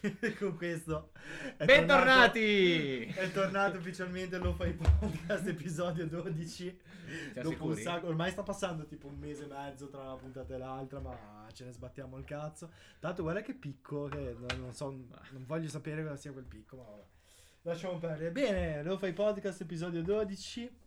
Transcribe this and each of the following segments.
con questo. È Bentornati! tornato- è tornato ufficialmente lo fai podcast episodio 12 Siamo dopo un sacco ormai sta passando tipo un mese e mezzo tra una puntata e l'altra ma ce ne sbattiamo il cazzo. Tanto guarda che picco che non, non so non voglio sapere cosa sia quel picco ma vabbè. Lasciamo perdere. Bene lo fai podcast episodio 12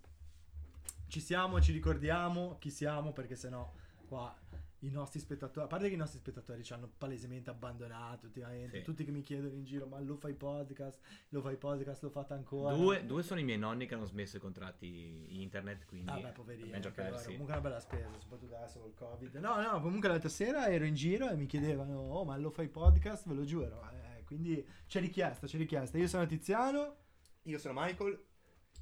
ci siamo ci ricordiamo chi siamo perché sennò qua i nostri spettatori, a parte che i nostri spettatori ci hanno palesemente abbandonato ultimamente, Sì. tutti che mi chiedono in giro, ma lo fai podcast, lo fai podcast, lo fate ancora? Due, due sono i miei nonni che hanno smesso i contratti internet, quindi Ah beh, poverino, persi. comunque una bella spesa, soprattutto adesso col covid. No, no, comunque l'altra sera ero in giro e mi chiedevano, oh ma lo fai podcast? Ve lo giuro, eh, quindi c'è richiesta, c'è richiesta. Io sono Tiziano Io sono Michael.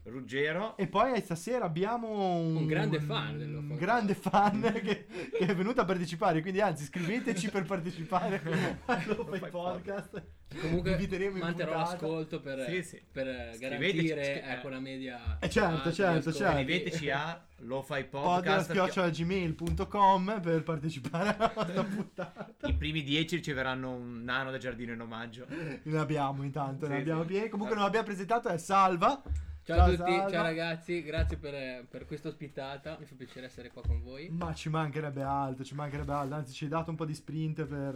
Ruggero, e poi stasera abbiamo un, Un grande fan dello un grande fan che, che è venuto a partecipare, quindi anzi iscriveteci per partecipare fai Fai podcast. Comunque Inviteremo in manterrò puntata. l'ascolto per, Sì, sì. per Scriveteci, garantire scri- ecco, la media. Eh, certo, certo, certo. scriveteci a lo fai podcast podcast. gmail.com per partecipare alla nostra puntata. I primi dieci riceveranno un nano da giardino in omaggio. Ne abbiamo intanto, ne Sì, abbiamo sì. pieni. Comunque non abbiamo presentato è Salva. Ciao a tutti, Salva. ciao ragazzi, grazie per, per questa ospitata. Mi fa piacere essere qua con voi. Ma ci mancherebbe altro, ci mancherebbe altro. Anzi, ci hai dato un po' di sprint per,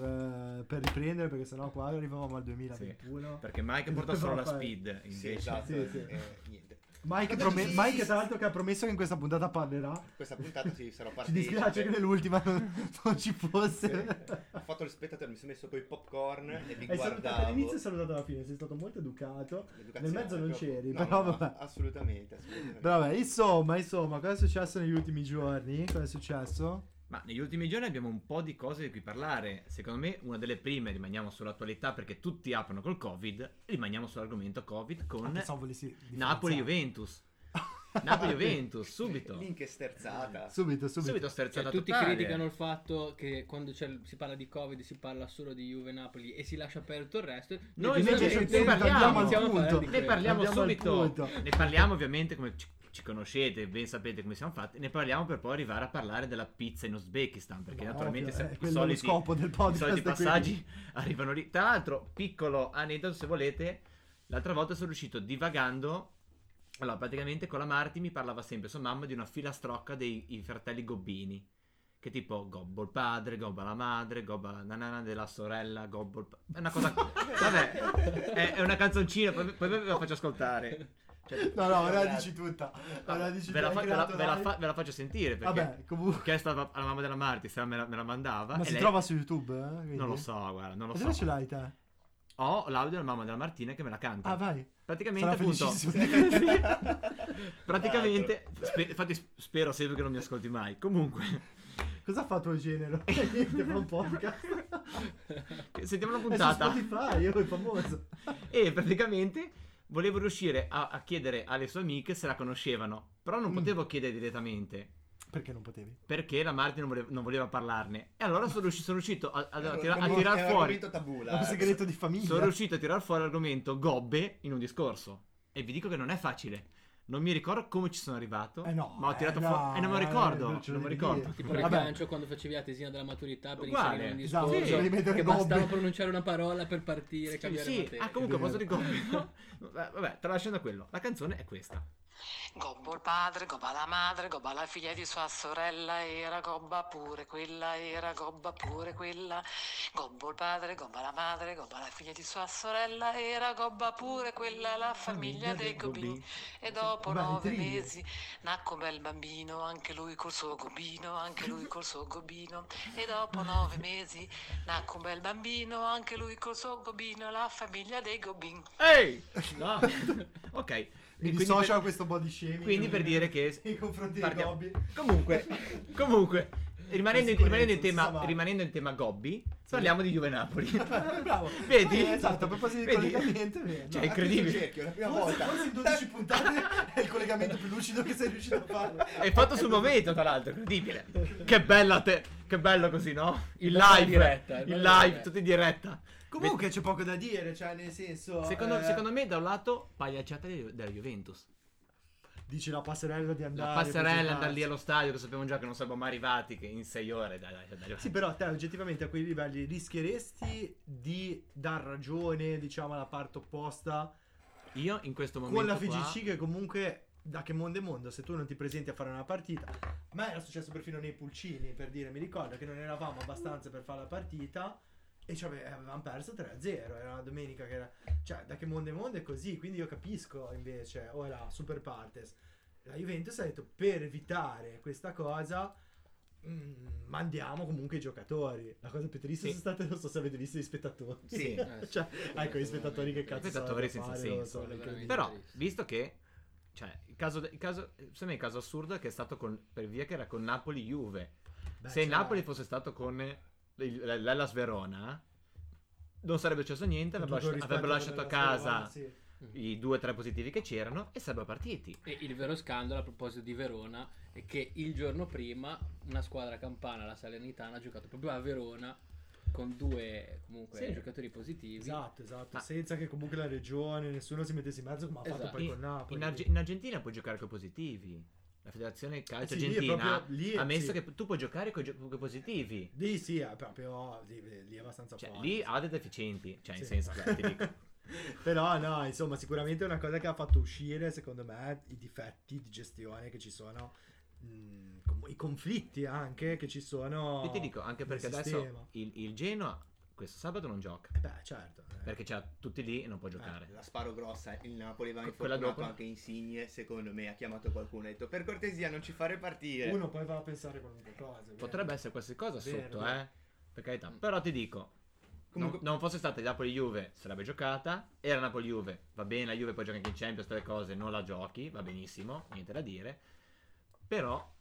eh, per riprendere, perché sennò qua arrivavamo al 2021. Perché Mike porta solo la speed, Sì, invece. esatto. Sì, sì. eh, niente. Mike, prome- sì, Mike, sì, tra l'altro, che ha promesso che in questa puntata parlerà. Questa puntata sì, sarò Ci partecipe. dispiace che nell'ultima non, non ci fosse. Ho fatto lo spettatore, mi sono messo coi popcorn e vi Hai salutato guardavo. all'inizio e salutato alla fine, sei stato molto educato. Nel mezzo non proprio. c'eri, No, però no, vabbè. Assolutamente, assolutamente. Però vabbè, insomma, insomma, cosa è successo negli ultimi giorni? Cosa è successo? Ma negli ultimi giorni abbiamo un po' di cose di cui parlare. Secondo me una delle prime rimaniamo sull'attualità perché tutti aprono col Covid. Rimaniamo sull'argomento Covid con Ah. Napoli-Juventus. Napoli-Juventus, subito. Minchia sterzata. Subito, subito. Subito Cioè, sterzata tutti totale. criticano il fatto che quando c'è- si parla di Covid si parla solo di Juve Napoli e si lascia aperto il resto. Noi invece ne ne parliamo Ne parliamo Andiamo al subito. Ne parliamo ovviamente come ci, conoscete, ben sapete come siamo fatti. Ne parliamo per poi arrivare a parlare della pizza in Uzbekistan. Perché Ma naturalmente ovvio, è i, soliti, lo scopo del podcast, i soliti quindi. passaggi arrivano lì. Tra l'altro, piccolo aneddoto se volete. L'altra volta sono riuscito divagando. Allora, praticamente con la Marti mi parlava sempre sua mamma di una filastrocca dei i fratelli Gobbini. Che tipo gobbo il padre, gobba la madre, gobba la nanana della sorella, gobbo il pa- È una cosa. Vabbè, è, è una canzoncina, poi, poi ve la faccio ascoltare. Cioè, No, no, ora la dici tutta. Ora dici ve, la fa- ve la- ve la fa- ve la faccio sentire perché Vabbè, comunque. ho chiesto alla alla mamma della Marti se me la, me la mandava. Ma si lei- trova su YouTube? Eh? Non lo so, guarda, non lo E so. dove ce l'hai te? Ho l'audio della mamma della Martina che me la canta. Ah, vai. Praticamente Sarà appunto. Praticamente spe- infatti spero sempre che non mi ascolti mai. Comunque Cosa fa tuo genero? Niente, fa un podcast. sentiamo una È su puntata Spotify, io è famoso. e praticamente volevo riuscire a, a chiedere alle sue amiche se la conoscevano, però non Mm. potevo chiedere direttamente Perché non potevi? perché la Marti non voleva, non voleva parlarne. E allora sono riuscito, sono riuscito a, a, a tirar un fuori argomento tabù, È là. un segreto di famiglia. sono riuscito a tirar fuori l'argomento gobbe in un discorso. E vi dico che non è facile. Non mi ricordo come ci sono arrivato. Eh no, ma ho tirato eh fuori. no, E non me lo eh, ricordo. non lo non mi devi ricordo. dire. Tipo Vabbè. calcio quando facevi la tesina della maturità per Uguale. inserire un Esatto, discorso sì, devi mettere che bastava pronunciare una parola per partire, Sì, cambiare sì. Ah, comunque, posso vero. ricordare. Vabbè, tralasciando quello. La canzone è questa. Gobbo il padre, gobba la madre, gobba la figlia di sua sorella, era gobba pure quella, era gobba pure quella. Gobbo il padre, gobba la madre, gobba la figlia di sua sorella, era gobba pure quella, la famiglia dei gobbini. E dopo nove mesi nacque un bel bambino, anche lui col suo gobbino, anche lui col suo gobbino. E dopo nove mesi nacque un bel bambino, anche lui col suo gobbino, la famiglia dei gobbini. Ehi! No. ok. Mi Quindi dissocio per- questo body shaming. Quindi per dire che Nei confronti Partiamo- gobbi. Comunque, comunque rimanendo, in, rimanendo in tema, rimanendo in tema Gobbi, parliamo di Juve Napoli. Bravo. Vedi? Eh, esatto, a proposito di Vedi? collegamento, è vero. Cioè, No, incredibile. cerchio, la prima Forse, volta. forse in 12 puntate è il collegamento più lucido che sei riuscito a fare. È fatto sul momento, tra l'altro, incredibile. Che bella te. Che bello così, no? Il live, diretta, il live, tutto in diretta. Comunque c'è poco da dire, cioè nel senso... Secondo, eh, secondo me, da un lato, pagliacciata della Juventus. dici la passerella di La andare. passerella, andare lì allo stadio, che sapevamo già che non saremmo mai arrivati, che in sei ore, dai, dai, dai. Sì, però te oggettivamente a quei livelli rischieresti di dar ragione, diciamo, alla parte opposta Io in questo momento con la qua- FGC che comunque da che mondo è mondo, se tu non ti presenti a fare una partita, a me era successo perfino nei pulcini, per dire, mi ricordo che non eravamo abbastanza per fare la partita e ci ave- avevamo perso 3-0, era una domenica che era... Cioè, da che mondo è mondo è così, quindi io capisco invece, ora, super partes. La Juventus ha detto, per evitare questa cosa... mm, mandiamo comunque i giocatori. La cosa più triste Sì. sono state, non so se avete visto gli spettatori. Sì. Eh, cioè, ecco, gli spettatori che cazzo Spettatori senza fare, senso. so. Però, visto che, cioè, il caso, il caso, secondo me il caso assurdo è che è stato con, per via che era con Napoli-Juve. Beh, Se il cioè, Napoli fosse stato con l'Ellas Verona, non sarebbe successo niente, avrebbero, avrebbero lasciato a casa sì. i due o tre positivi che c'erano e sarebbero partiti. E il vero scandalo a proposito di Verona è che il giorno prima una squadra campana, la Salernitana, ha giocato proprio a Verona con due comunque Sì. giocatori positivi. Esatto, esatto. Ma- Senza che comunque la regione, nessuno si mettesse in mezzo come ha fatto Esatto. poi In, con Napoli. in Arge- in Argentina puoi giocare con i positivi. La federazione calcio Eh sì, argentina proprio- lì è- ha messo sì. che tu puoi giocare con i positivi. Lì sì, è proprio lì, lì è abbastanza Cioè, lì ha dei deficienti. Cioè, in Sì. senso, dai, ti dico. Però no, insomma, sicuramente è una cosa che ha fatto uscire, secondo me, i difetti di gestione che ci sono, mh, com- i conflitti anche che ci sono. Io ti dico, anche perché adesso il, il Genoa questo sabato non gioca. Eh beh, certo. eh. Perché c'ha tutti lì e non può giocare. Eh, la sparo grossa, il Napoli quella infortunato dopo? anche Insigne, secondo me ha chiamato qualcuno e ha detto per cortesia non ci fare partire. Uno poi va a pensare qualunque cosa. Potrebbe essere qualsiasi cosa Vero, sotto, eh. Per carità. Però ti dico, Comunque- non, non fosse stata Napoli-Juve, sarebbe giocata. Era Napoli-Juve, va bene, la Juve poi gioca anche in Champions, queste cose, non la giochi, va benissimo, niente da dire. Però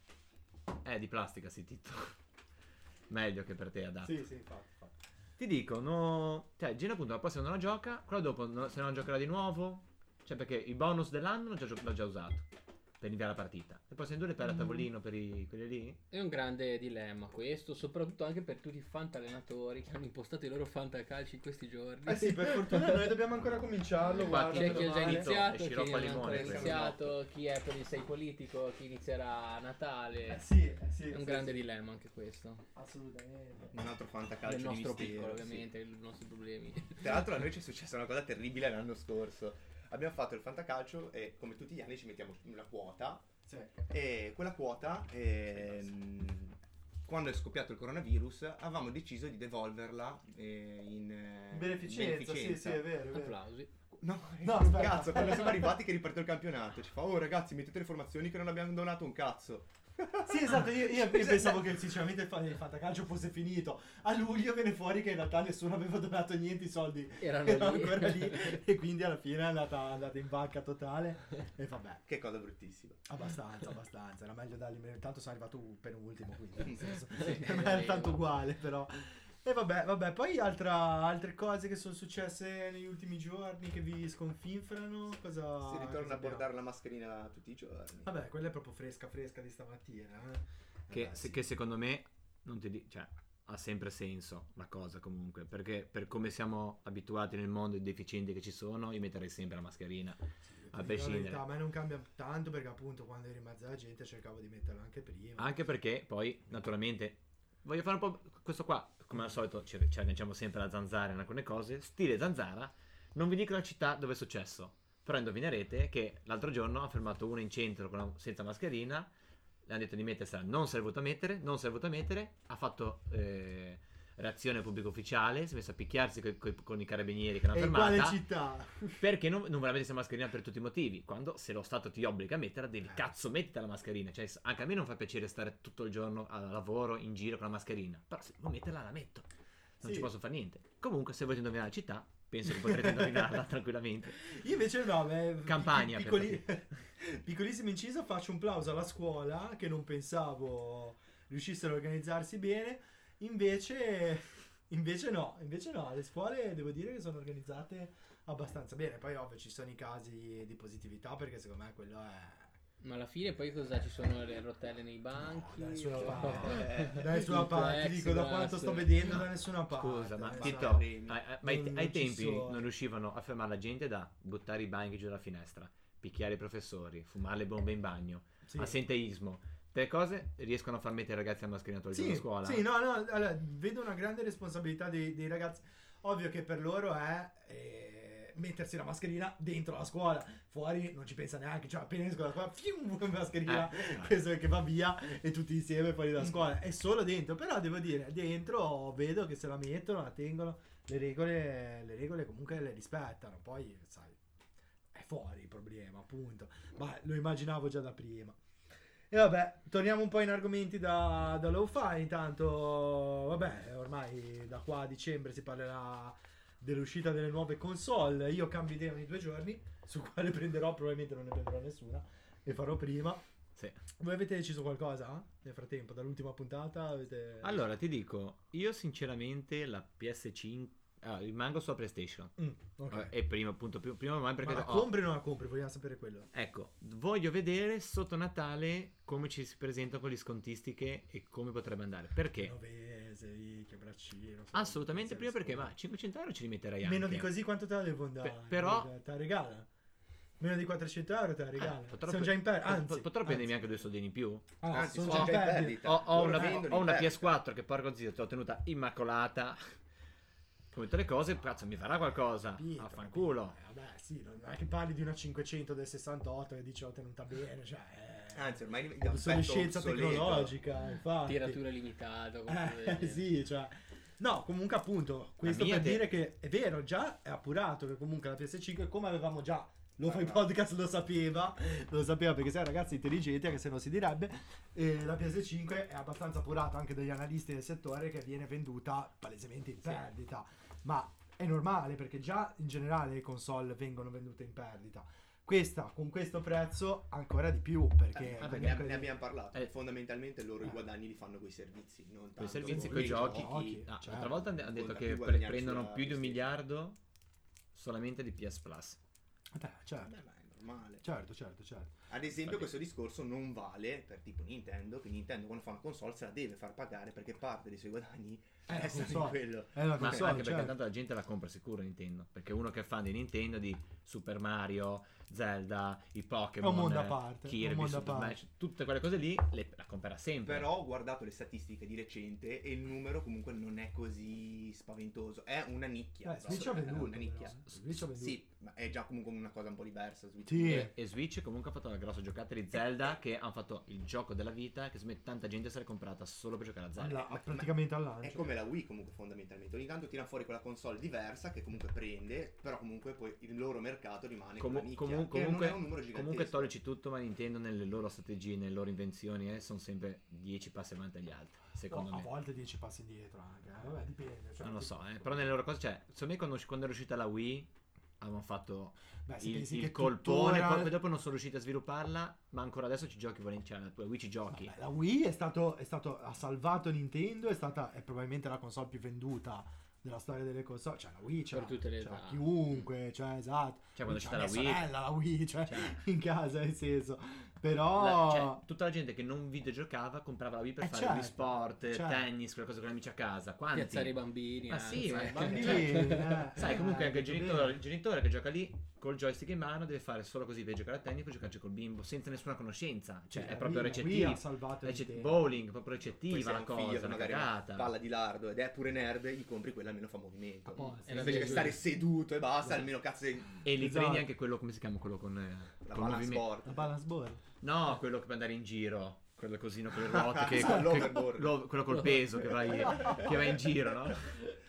è di plastica, sì, Tito. Meglio che per te adatto. Sì, sì, infatti. infatti. Ti dico, no... Cioè, Gino appunto la prossima non la gioca, quella dopo se non giocherà di nuovo. Cioè, perché il bonus dell'anno l'ho già, l'ho già usato per inviare la partita. Le prossime due le per a Mm. tavolino per i, quelli lì. È un grande dilemma questo, soprattutto anche per tutti i fantallenatori che hanno impostato i loro fantacalci in questi giorni. Eh sì, per fortuna noi dobbiamo ancora cominciarlo. Infatti, guarda, C'è chi ha già iniziato, E chi non al ha ancora limone, iniziato, chi è per il 6 politico, chi inizierà a Natale. Eh sì, eh sì, È un sì, grande sì. dilemma anche questo. Assolutamente. Un altro fantacalcio di nostro mistero, piccolo, sì. ovviamente, i nostri problemi. Tra l'altro a noi ci è successa una cosa terribile l'anno scorso. Abbiamo fatto il fantacalcio e come tutti gli anni ci mettiamo una quota Sì. e quella quota ehm, quando è scoppiato il coronavirus avevamo deciso di devolverla eh, in eh, Beneficenza, sì, beneficenza. sì, è vero, è vero. Applausi. No, No, aspetta. cazzo, quando siamo arrivati che è ripartito il campionato ci fa "Oh ragazzi, mettete le formazioni che non abbiamo donato un cazzo". Sì, esatto, io, io- io pensavo che sinceramente il fa- il fantacalcio fosse finito. A luglio viene fuori che in realtà nessuno aveva donato niente, i soldi Erano erano lì. ancora lì e quindi alla fine è andata, andata in banca totale e vabbè, Che cosa bruttissima. abbastanza, abbastanza, era meglio dargli tanto sono arrivato penultimo, quindi nel senso, Sì, era tanto uguale però. E vabbè, vabbè, poi altra- altre cose che sono successe negli ultimi giorni che vi sconfinfrano, cosa... si cosa ritorna a portare la mascherina tutti i giorni. Vabbè, quella è proprio fresca, fresca di stamattina. eh. Che, se- sì. che secondo me non ti di- cioè, ha sempre senso la cosa comunque. Perché per come siamo abituati nel mondo i deficienti che ci sono, io metterei sempre la mascherina. Sì, a dico prescindere. verità, A me non cambia tanto perché appunto quando eri in mezzo alla gente cercavo di metterla anche prima. Anche perché poi, naturalmente, voglio fare un po' questo qua. Come al solito ci, ci agganciamo sempre a zanzara in alcune cose. Stile zanzara, non vi dico la città dove è successo. Però indovinerete che l'altro giorno ha fermato uno in centro la- senza mascherina. Le hanno detto di mettersela, non si è voluto mettere, non si è voluto mettere. Ha fatto eh, reazione pubblico ufficiale, si è messo a picchiarsi coi- coi- con i carabinieri che l'hanno E in quale città? Perché non, non voleva mettersi la mascherina per tutti i motivi? Quando se lo Stato ti obbliga a metterla, devi Eh. cazzo mettita la mascherina. Cioè, anche a me non fa piacere stare tutto il giorno al lavoro in giro con la mascherina. Però se devo metterla, la metto. Non Sì. ci posso fare niente. Comunque, se volete indovinare la città, penso che potrete indovinarla tranquillamente. Io invece no, beh, Campania, pic- piccoli- piccolissimo inciso, faccio un plauso alla scuola che non pensavo riuscissero a organizzarsi bene, invece, invece no, invece no, le scuole devo dire che sono organizzate abbastanza bene, poi ovvio ci sono i casi di positività perché secondo me quello è... Ma alla fine poi cosa ci sono le rotelle nei banchi? da nessuna Cioè, parte, da nessuna parte, ti dico da quanto sto vedendo da nessuna parte. Scusa, ma Tito, ai, ai- ma ai- Non- ai non ci tempi non riuscivano a fermare la gente da buttare i banchi giù dalla finestra. picchiare i professori, fumare le bombe in bagno, Sì. assenteismo, tre cose riescono a far mettere i ragazzi a mascherina tutto il giorno Sì, a scuola. sì, no, no, allora, vedo una grande responsabilità dei, dei ragazzi. Ovvio che per loro è eh, mettersi la mascherina dentro la scuola, fuori non ci pensa neanche, cioè appena esco da scuola, fium, mascherina, Eh. questo che va via e tutti insieme fuori da scuola. È solo dentro, però devo dire, dentro vedo che se la mettono, la tengono, le regole, le regole comunque le rispettano, poi sai, è fuori il problema, appunto. Ma lo immaginavo già da prima. E vabbè, torniamo un po' in argomenti da, da low fi. Intanto, vabbè, ormai da qua a dicembre si parlerà dell'uscita delle nuove console. Io cambio idea ogni due giorni, su quale prenderò, probabilmente non ne prenderò nessuna. E farò prima. Sì. Voi avete deciso qualcosa nel frattempo? Dall'ultima puntata avete... Allora, ti dico, io sinceramente la PS5 ah, rimango sulla PlayStation. Mm, ok. Vabbè, E prima, appunto, prima, prima mai perché Ma la ho- compri o non la compri? Vogliamo sapere quello. Ecco, voglio vedere sotto Natale come ci si presentano con le scontistiche e come potrebbe andare. Perché? Novese, che braccino. Assolutamente prima perché, ma 500 euro ce li metterei anche. Meno di così quanto te la devo dare? Pe- però- Te la regala? Meno di 400 euro te la regala. Eh, potrò Sono pre- già in per... pot- Anzi, potrò prendermi anzi. anche due soldini in più. Ah, Anzi, sono sono già in perdita. perdita. Ho, ho una, ho in una perdita. PS4 che porco zio, te l'ho tenuta immacolata. Come tutte le cose, cazzo, mi farà qualcosa. Capito, Affanculo. capito. Eh, Vabbè, sì, non è che parli di una 500 del 68 e dici ho tenuta bene, cioè... è Anzi, ormai di obsolescenza tecnologica, infatti. Tiratura limitata. Eh, sì, cioè... No, comunque appunto, questo per te- dire che è vero, già è appurato che comunque la PS5, come avevamo già, lo fai podcast lo sapeva, lo sapeva perché sei ragazzi intelligenti, anche se non si direbbe, e la PS5 è abbastanza appurato anche dagli analisti del settore che viene venduta palesemente in perdita, ma è normale perché già in generale le console vengono vendute in perdita. Questa con questo prezzo ancora di più perché Eh, vabbè, ne, ne abbiamo parlato. Eh. Fondamentalmente loro Eh. i guadagni li fanno coi servizi, non Quei tanto servizi, con coi i giochi. giochi. Ah, certo. L'altra volta hanno detto che pre- prendono più di un miliardo solamente di PS Plus. Beh, certo, Beh, ma è normale. certo, certo, certo. Ad esempio, Vabbè. questo discorso non vale per tipo Nintendo, che Nintendo quando fa una console se la deve far pagare perché parte dei suoi guadagni Eh, restano in console. quello. È una Ma console, anche perché certo. tanto la gente la compra sicuro Nintendo. Perché uno che è fan di Nintendo, di Super Mario, Zelda, i Pokémon, È un mondo a eh, parte, è Kirby, mondo a parte. Smash, tutte quelle cose lì le, la comprerà sempre. Però ho guardato le statistiche di recente e il numero comunque non è così spaventoso. È una nicchia. Eh, Switch ha è venduto, una nicchia. però. Switch ha venduto. Sì, ma è già comunque una cosa un po' diversa. Switch. Sì. E, e Switch comunque ha fatto una grossa giocata di Zelda che hanno fatto il gioco della vita che secondo me tanta gente è comprata solo per giocare a Zelda. Alla- praticamente al È come la Wii comunque fondamentalmente. Ogni tanto tirano fuori quella console diversa che comunque prende, però comunque poi il loro mercato rimane quella nicchia. comu- comunque, non è un numero gigantesco. comunque toglici tutto, ma Nintendo nelle loro strategie, nelle loro invenzioni, eh, sono sempre 10 passi avanti agli altri, secondo Oh, a me. volte 10 passi indietro anche. eh. Vabbè, dipende. cioè, Non lo so, eh, però nelle loro cose, cioè, secondo me quando, quando era uscita la Wii avevano fatto Beh, il, il colpone, tuttora- poi dopo non sono riusciti a svilupparla, ma ancora adesso ci giochi volentieri, cioè la Wii ci giochi. Vabbè, la Wii è stato, è stato ha salvato Nintendo, è stata è probabilmente la console più venduta della storia delle console. Cioè la Wii c'era, Per tutte le c'era età. chiunque, cioè esatto. Cioè, quando c'è la Wii- sorella, la Wii, cioè, Cioè. in casa, nel senso. Però La- cioè, tutta la gente che non videogiocava comprava la Wii per Eh, fare certo, gli sport, certo. tennis, quelle cose con gli amici a casa. Quanti? Piazzare i bambini. Ma anzi. sì, ma- bambini, Cioè, eh, Sai, eh, comunque anche il genitore, il genitore che gioca lì col joystick in mano deve fare solo così per giocare a tennis, poi giocarci col bimbo senza nessuna conoscenza. Cioè, Sì, è proprio recettivo. ha salvato Recet- bowling, proprio recettiva la figlio cosa, che una cagata. palla di lardo ed è pure nerd, gli compri quella almeno fa movimento. A posto. È la Invece che stare seduto e basta, almeno cazzo E li Esatto. prendi anche quello, come si chiama? Quello con eh, la balance movimento. board. La balance board. No, quello che puoi andare in giro. Quello cosino con le ruote che, che- quello col peso che vai, che vai in giro, no?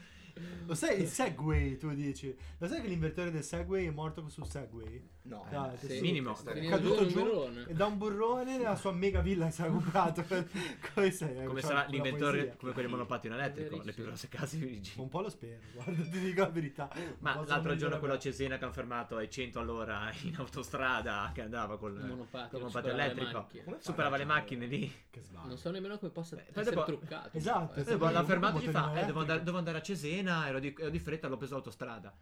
Lo sai il Segway, tu dici? Lo sai che l'inventore del Segway è morto sul Segway? No, Dai, sì. sì. Minimo. È caduto giù burrone. e da un burrone nella sua mega villa che si era comprato. come sei? Come Cioè, sarà una l'inventore, poesia. come quelli monopattino elettrico, le più grosse case di. Un po' lo spero, guarda, ti dico la verità. Ma l'altro giorno quello a. Cesena che hanno fermato ai 100 all'ora in autostrada che andava col, Il monopattino, col monopattino superava le elettrico. macchine. Come fa Superava le macchine lì. Che sbaglio. Non so nemmeno come possa Eh, poi essere dopo- truccato. Esatto, Eh, esatto. L'ha un fermato e gli fa: motorino Eh, devo andare, elettrico. devo andare a Cesena, ero di, ero di fretta, l'ho preso l'autostrada.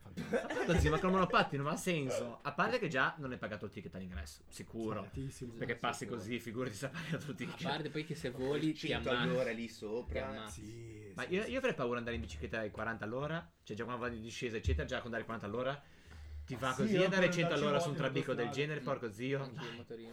Zio, ma col monopattino non ha senso. A parte che già non hai pagato il ticket all'ingresso, sicuro. Perché passi sicuro. così, figurati se hai pagato il A ticket. parte poi che se voli ti 100 ammazzi. all'ora lì sopra. Sì, Ma sì, io, sì. io avrei paura di andare in bicicletta ai 40 all'ora, cioè già quando vado in discesa, eccetera, già con andare ai 40 all'ora. Ti fa Sì, così io andare per 100 all'ora su un darci trabico del genere, porco zio. Sì.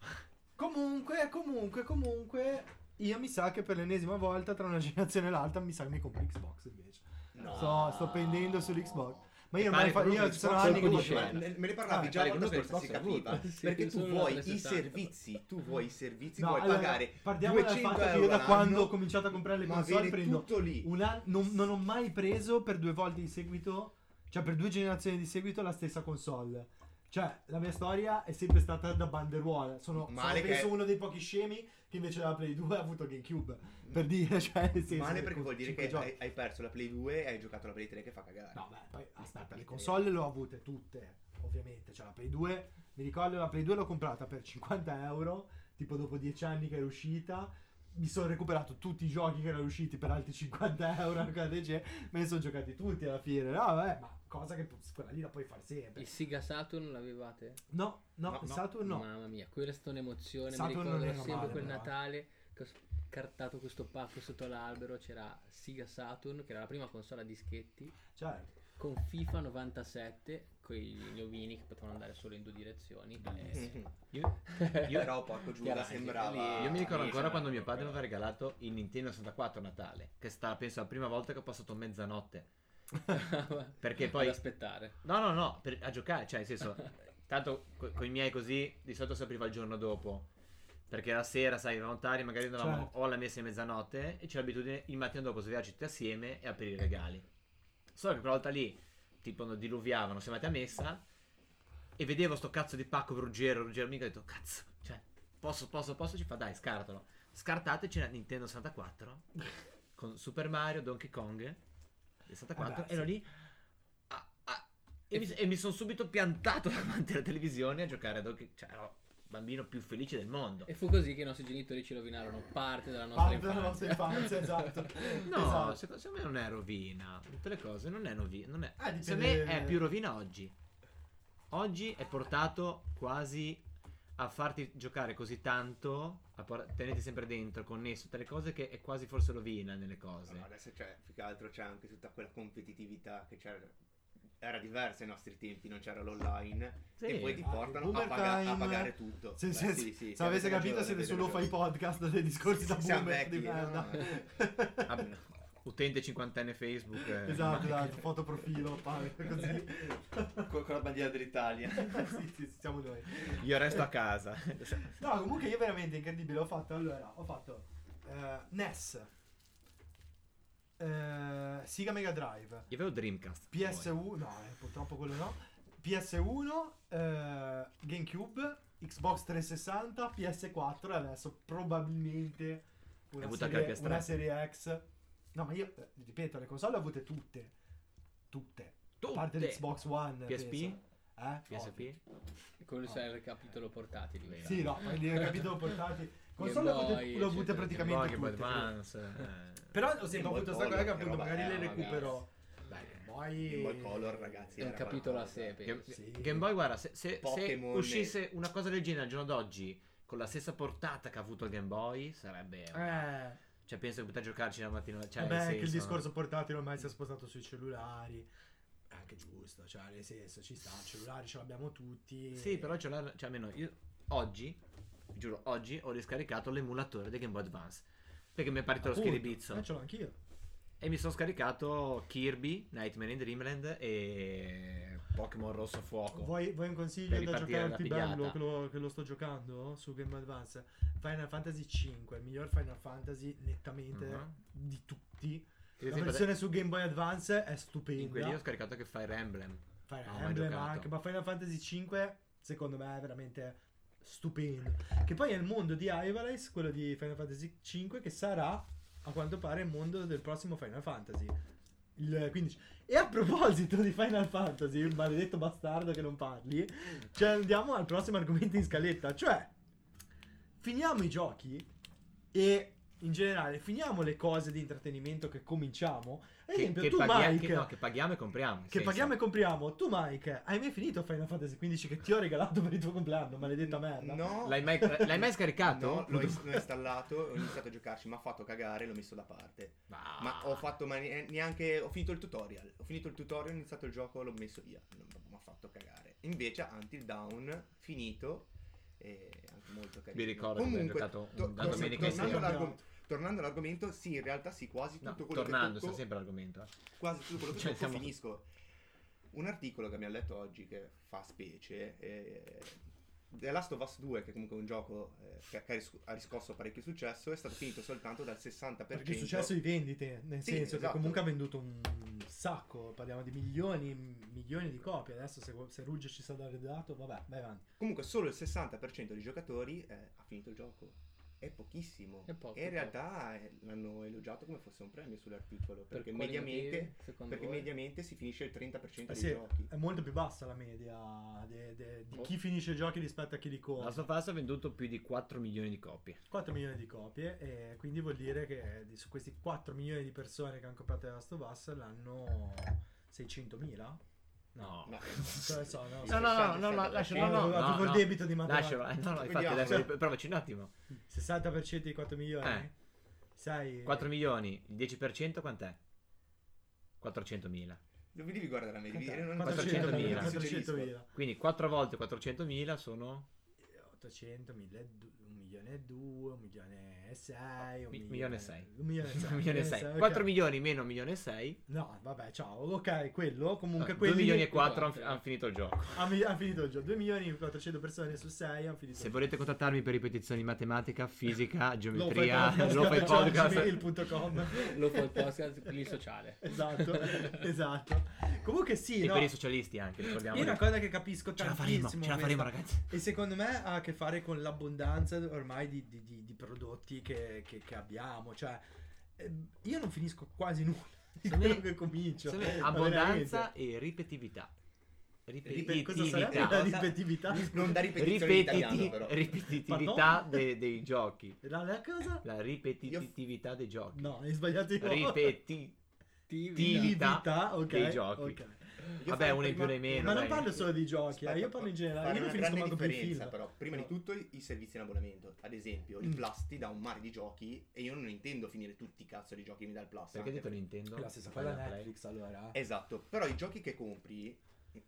Comunque, comunque, comunque, io mi sa che per l'ennesima volta tra una generazione e l'altra mi sa che mi compro Xbox invece. No. Sto, sto pendendo sull'Xbox. Ma io fa, io sono anni che dicevo-. Me ne parlavi Ah, già l'anno scorso, si capiva. Sì, perché tu vuoi i 360. servizi, tu vuoi i servizi, No, vuoi allora, pagare partiamo dal 200 fatto che euro io da quando ho cominciato a comprare le console prendo tutto lì. un anno- non, non ho mai preso per due volte di seguito, cioè per due generazioni di seguito la stessa console. Cioè, la mia storia è sempre stata da banderuola. Sono, sono Male che- penso uno dei pochi scemi che invece della Play 2 ha avuto GameCube. Per dire, cioè, nel senso Male perché vuol dire che hai, hai perso la Play 2 e hai giocato la Play 3 che fa cagare. No, beh, poi aspetta, le 3. console le ho avute tutte, ovviamente. Cioè, la Play 2, mi ricordo la Play 2 l'ho comprata per 50 euro, tipo dopo 10 anni che era uscita. Mi sono recuperato tutti i giochi che erano usciti per altri 50 euro, me ne sono giocati tutti alla fine. No, vabbè, ma cosa che quella lì la puoi fare sempre. Il Sega Saturn l'avevate? No, no, No, il no. Saturn no. Mamma mia, quella è stata un'emozione. Saturn Mi ricordo sempre male, quel però. Natale che ho scartato questo pacco sotto l'albero. C'era Sega Saturn, che era la prima console a dischetti, Cioè, con FIFA 97, con gli ovini che potevano andare solo in due direzioni. Eh, Mhm. Io, io- Però porco Giuda sembrava... io mi ricordo ancora quando mio padre mi aveva regalato il Nintendo 64 a Natale, che è stata penso la prima volta che ho passato mezzanotte. Perché Ad poi aspettare. No, no, no, per- a giocare, cioè, nel senso, tanto con i miei così, di solito si apriva il giorno dopo. Perché la sera, sai, tardi, magari andavamo Certo. o alla messa di mezzanotte e c'è l'abitudine il mattino dopo svegliarci tutti assieme e aprire i regali. Solo che quella volta lì, tipo, non diluviavano, siamo andati a messa e vedevo sto cazzo di pacco per Ruggero, Ruggero mica ho detto, cazzo, cioè, posso, posso, posso, ci fa, dai, scartalo. Scartate, c'era Nintendo 64 con Super Mario, Donkey Kong, 64, Eh beh, ero lì ah, ah, e, mi, e mi sono subito piantato davanti alla televisione a giocare a Donkey cioè ero il bambino più felice del mondo. E fu così che i nostri genitori ci rovinarono parte della nostra parte della nostra infanzia. infanzia, esatto. No, Esatto. secondo, me non è rovina. Tutte le cose non è rovina. Non è, Ah, secondo me è più rovina oggi. Oggi è portato quasi a farti giocare così tanto, a por- tenerti sempre dentro, connesso, tutte le cose che è quasi forse rovina nelle cose. No, adesso c'è, più che altro c'è anche tutta quella competitività che c'era. Era diversa ai nostri tempi, non c'era l'online. Sì. E poi ti Ah, portano Boomer a, paga- a pagare tutto. Se, Beh, se- sì, sì, se avesse avete capito ragione, siete solo fai podcast dei discorsi da boomer di vecchi, no, merda. Utente cinquantenne Facebook. eh, Esatto, esatto, fotoprofilo, appare così. Con, con la bandiera dell'Italia. sì, sì, siamo noi. Io resto a casa. No, comunque io veramente incredibile, ho fatto, allora, ho fatto eh, NES, eh, Sega Mega Drive, Io avevo Dreamcast. PS1, no, eh, purtroppo quello no, PS1, eh, GameCube, Xbox 360, PS4 e adesso probabilmente una, serie, anche la PS3? una serie X. No, ma io, eh, ripeto, le console le ho avute tutte, tutte, a parte Tutte. l'Xbox One. PSP? penso. Eh? PSP? Quello sarà il capitolo portatili. Beh, Sì, no, poi dire capito portati. Console le ho avute- Boy, le ho avute eccetera, praticamente Boy tutte. Advance. eh. Però ho sempre Boy avuto questa cosa che appunto magari le recupero. Dai, Poi Game Boy Color, ragazzi. È un capitolo a sé. Game. Sì. Game Boy, guarda, se, se- se uscisse una cosa del genere al giorno d'oggi con la stessa portata che ha avuto il Game Boy, sarebbe. Eh, Cioè, penso che poter giocarci la mattina. Cioè, vabbè, nel che il senso- discorso portatile ormai si è spostato sui cellulari. È anche giusto, cioè nel senso ci sta, cellulari ce l'abbiamo tutti. Sì, però ce l'ha. Cioè, almeno io oggi, giuro, oggi ho riscaricato l'emulatore del Game Boy Advance. Perché mi è partito lo Appunto, schiribizzo. Eh, ce l'ho anch'io. E mi sono scaricato Kirby, Nightmare in Dreamland e Pokémon Rosso Fuoco. Vuoi, vuoi un consiglio da giocare al più bello che lo, che lo sto giocando su Game Boy Advance? Final Fantasy 5, il miglior Final Fantasy nettamente Mhm. di tutti. La versione su Game Boy Advance è In stupenda. quelli ho scaricato anche Fire Emblem. Fire mai Emblem anche, ma Final Fantasy 5 secondo me è veramente stupendo. Che poi è il mondo di Ivalice, quello di Final Fantasy 5, che sarà a quanto pare il mondo del prossimo Final Fantasy. Il 15. E a proposito di Final Fantasy, il maledetto bastardo che non parli, cioè andiamo al prossimo argomento in scaletta, cioè finiamo i giochi e in generale finiamo le cose di intrattenimento che cominciamo. Ad Che, esempio, che tu paghia- Mike, che- no, che paghiamo e compriamo. che senso- paghiamo e compriamo. Tu, Mike, hai mai finito Final Fantasy XV che ti ho regalato per il tuo compleanno? Maledetta merda. No. L'hai mai, l'hai mai scaricato? No, l'ho, ins- l'ho installato, ho iniziato a giocarci, mi ha fatto cagare, l'ho messo da parte. Ah. Ma ho fatto ma- eh, neanche. Ho finito il tutorial. Ho finito il tutorial, ho iniziato il gioco, l'ho messo via. Non, mi ha fatto fatto cagare. Invece Until Down, finito, e anche molto carino. Vi ricordo che abbiamo Comunque, giocato to- torna- domenica tornando, all'argom- tornando all'argomento, sì, in realtà sì, quasi No, tutto quello tornando, che sta tocco, sempre l'argomento. eh. quasi tutto quello che Cioè, tocco siamo- finisco. Un articolo che abbiamo letto oggi che fa specie. Eh, The Last of Us 2, che comunque è un gioco eh, che, che ha ris- ha riscosso parecchio successo, è stato finito soltanto dal 60%. Perché successo di vendite, nel Sì, senso che esatto. comunque ha venduto un sacco, parliamo di milioni, milioni di copie. Adesso se, se Rugge ci sa dare il dato, vabbè, vai avanti. Comunque solo il 60% dei giocatori eh, ha finito il gioco. È pochissimo. È poco, e in poco. realtà eh, l'hanno elogiato come fosse un premio sull'articolo. Per Perché, quali mediamente, motivi, perché mediamente si finisce il 30% Eh dei sì, giochi. è molto più bassa la media de- de- di Oh. chi finisce i giochi rispetto a chi li compra. Last of Us ha venduto più di 4 milioni di copie. 4 milioni di copie e quindi vuol dire che su questi 4 milioni di persone che hanno comprato The Last of Us l'hanno 600.000? No. No. No, No, no, no, no, no, lascialo, no, il no. debito di matematica. Lascialo, eh, no, no, infatti, dai, provaci un attimo. 60% di 4 milioni? Eh. Sai 4 milioni, il 10% quant'è? 400 mila. Dove devi guardare la media? Quant'è? Non- 400.000. non suggerisco. 400.000. Quindi 4 volte 400 mila sono 800, 1000, un milione e due, un milione e sei, un Mi- milione, milione e sei. Un milione e sei. milione e sei, 6. ok. 4 milioni meno un milione e 6. No, vabbè, ciao. Ok, quello. Comunque 2 quelli... milioni e 4 Quattro. hanno finito il gioco. Ha, mi- ha finito il gioco. 2 milioni e 400 persone su 6 hanno finito Se il volete contattarmi per ripetizioni di matematica, fisica, geometria, Lo fai podcast. gmail.com. Lo fa il podcast lì sociale. esatto, esatto. Comunque sì, E no. per i socialisti anche, ricordiamo. Io una cosa che capisco Ce la tantissimo faremo, ce la faremo ragazzi. E secondo me ha a che fare con l'abbondanza ormai di- di- di prodotti che, che- che abbiamo. Cioè, eh, io non finisco quasi nulla di Secondo me- quello che comincio. Me Ma Abbondanza veramente. e ripetitività. Ripe- cosa sarebbe la Ripetitività. ripetitività? Non da ripetizione in italiano, Ripetiti- però. ripetitività de- dei giochi. La, la cosa? La ripetitività dei giochi. No, hai sbagliato io. Ripeti. Attività, ok. dei giochi. ok. Io Vabbè, una in più né meno. Ma non dai. parlo solo di giochi, eh, Aspetta, io parlo in generale. Io non finisco grande manco più film. però. Prima No. di tutto i, servizi in abbonamento. Ad esempio, il Mm. Plus ti dà un mare di giochi e io non intendo finire tutti i cazzo di giochi che mi dà il Plus. Perché anche hai detto perché- Nintendo? La stessa cosa. Netflix allora. Esatto, però i giochi che compri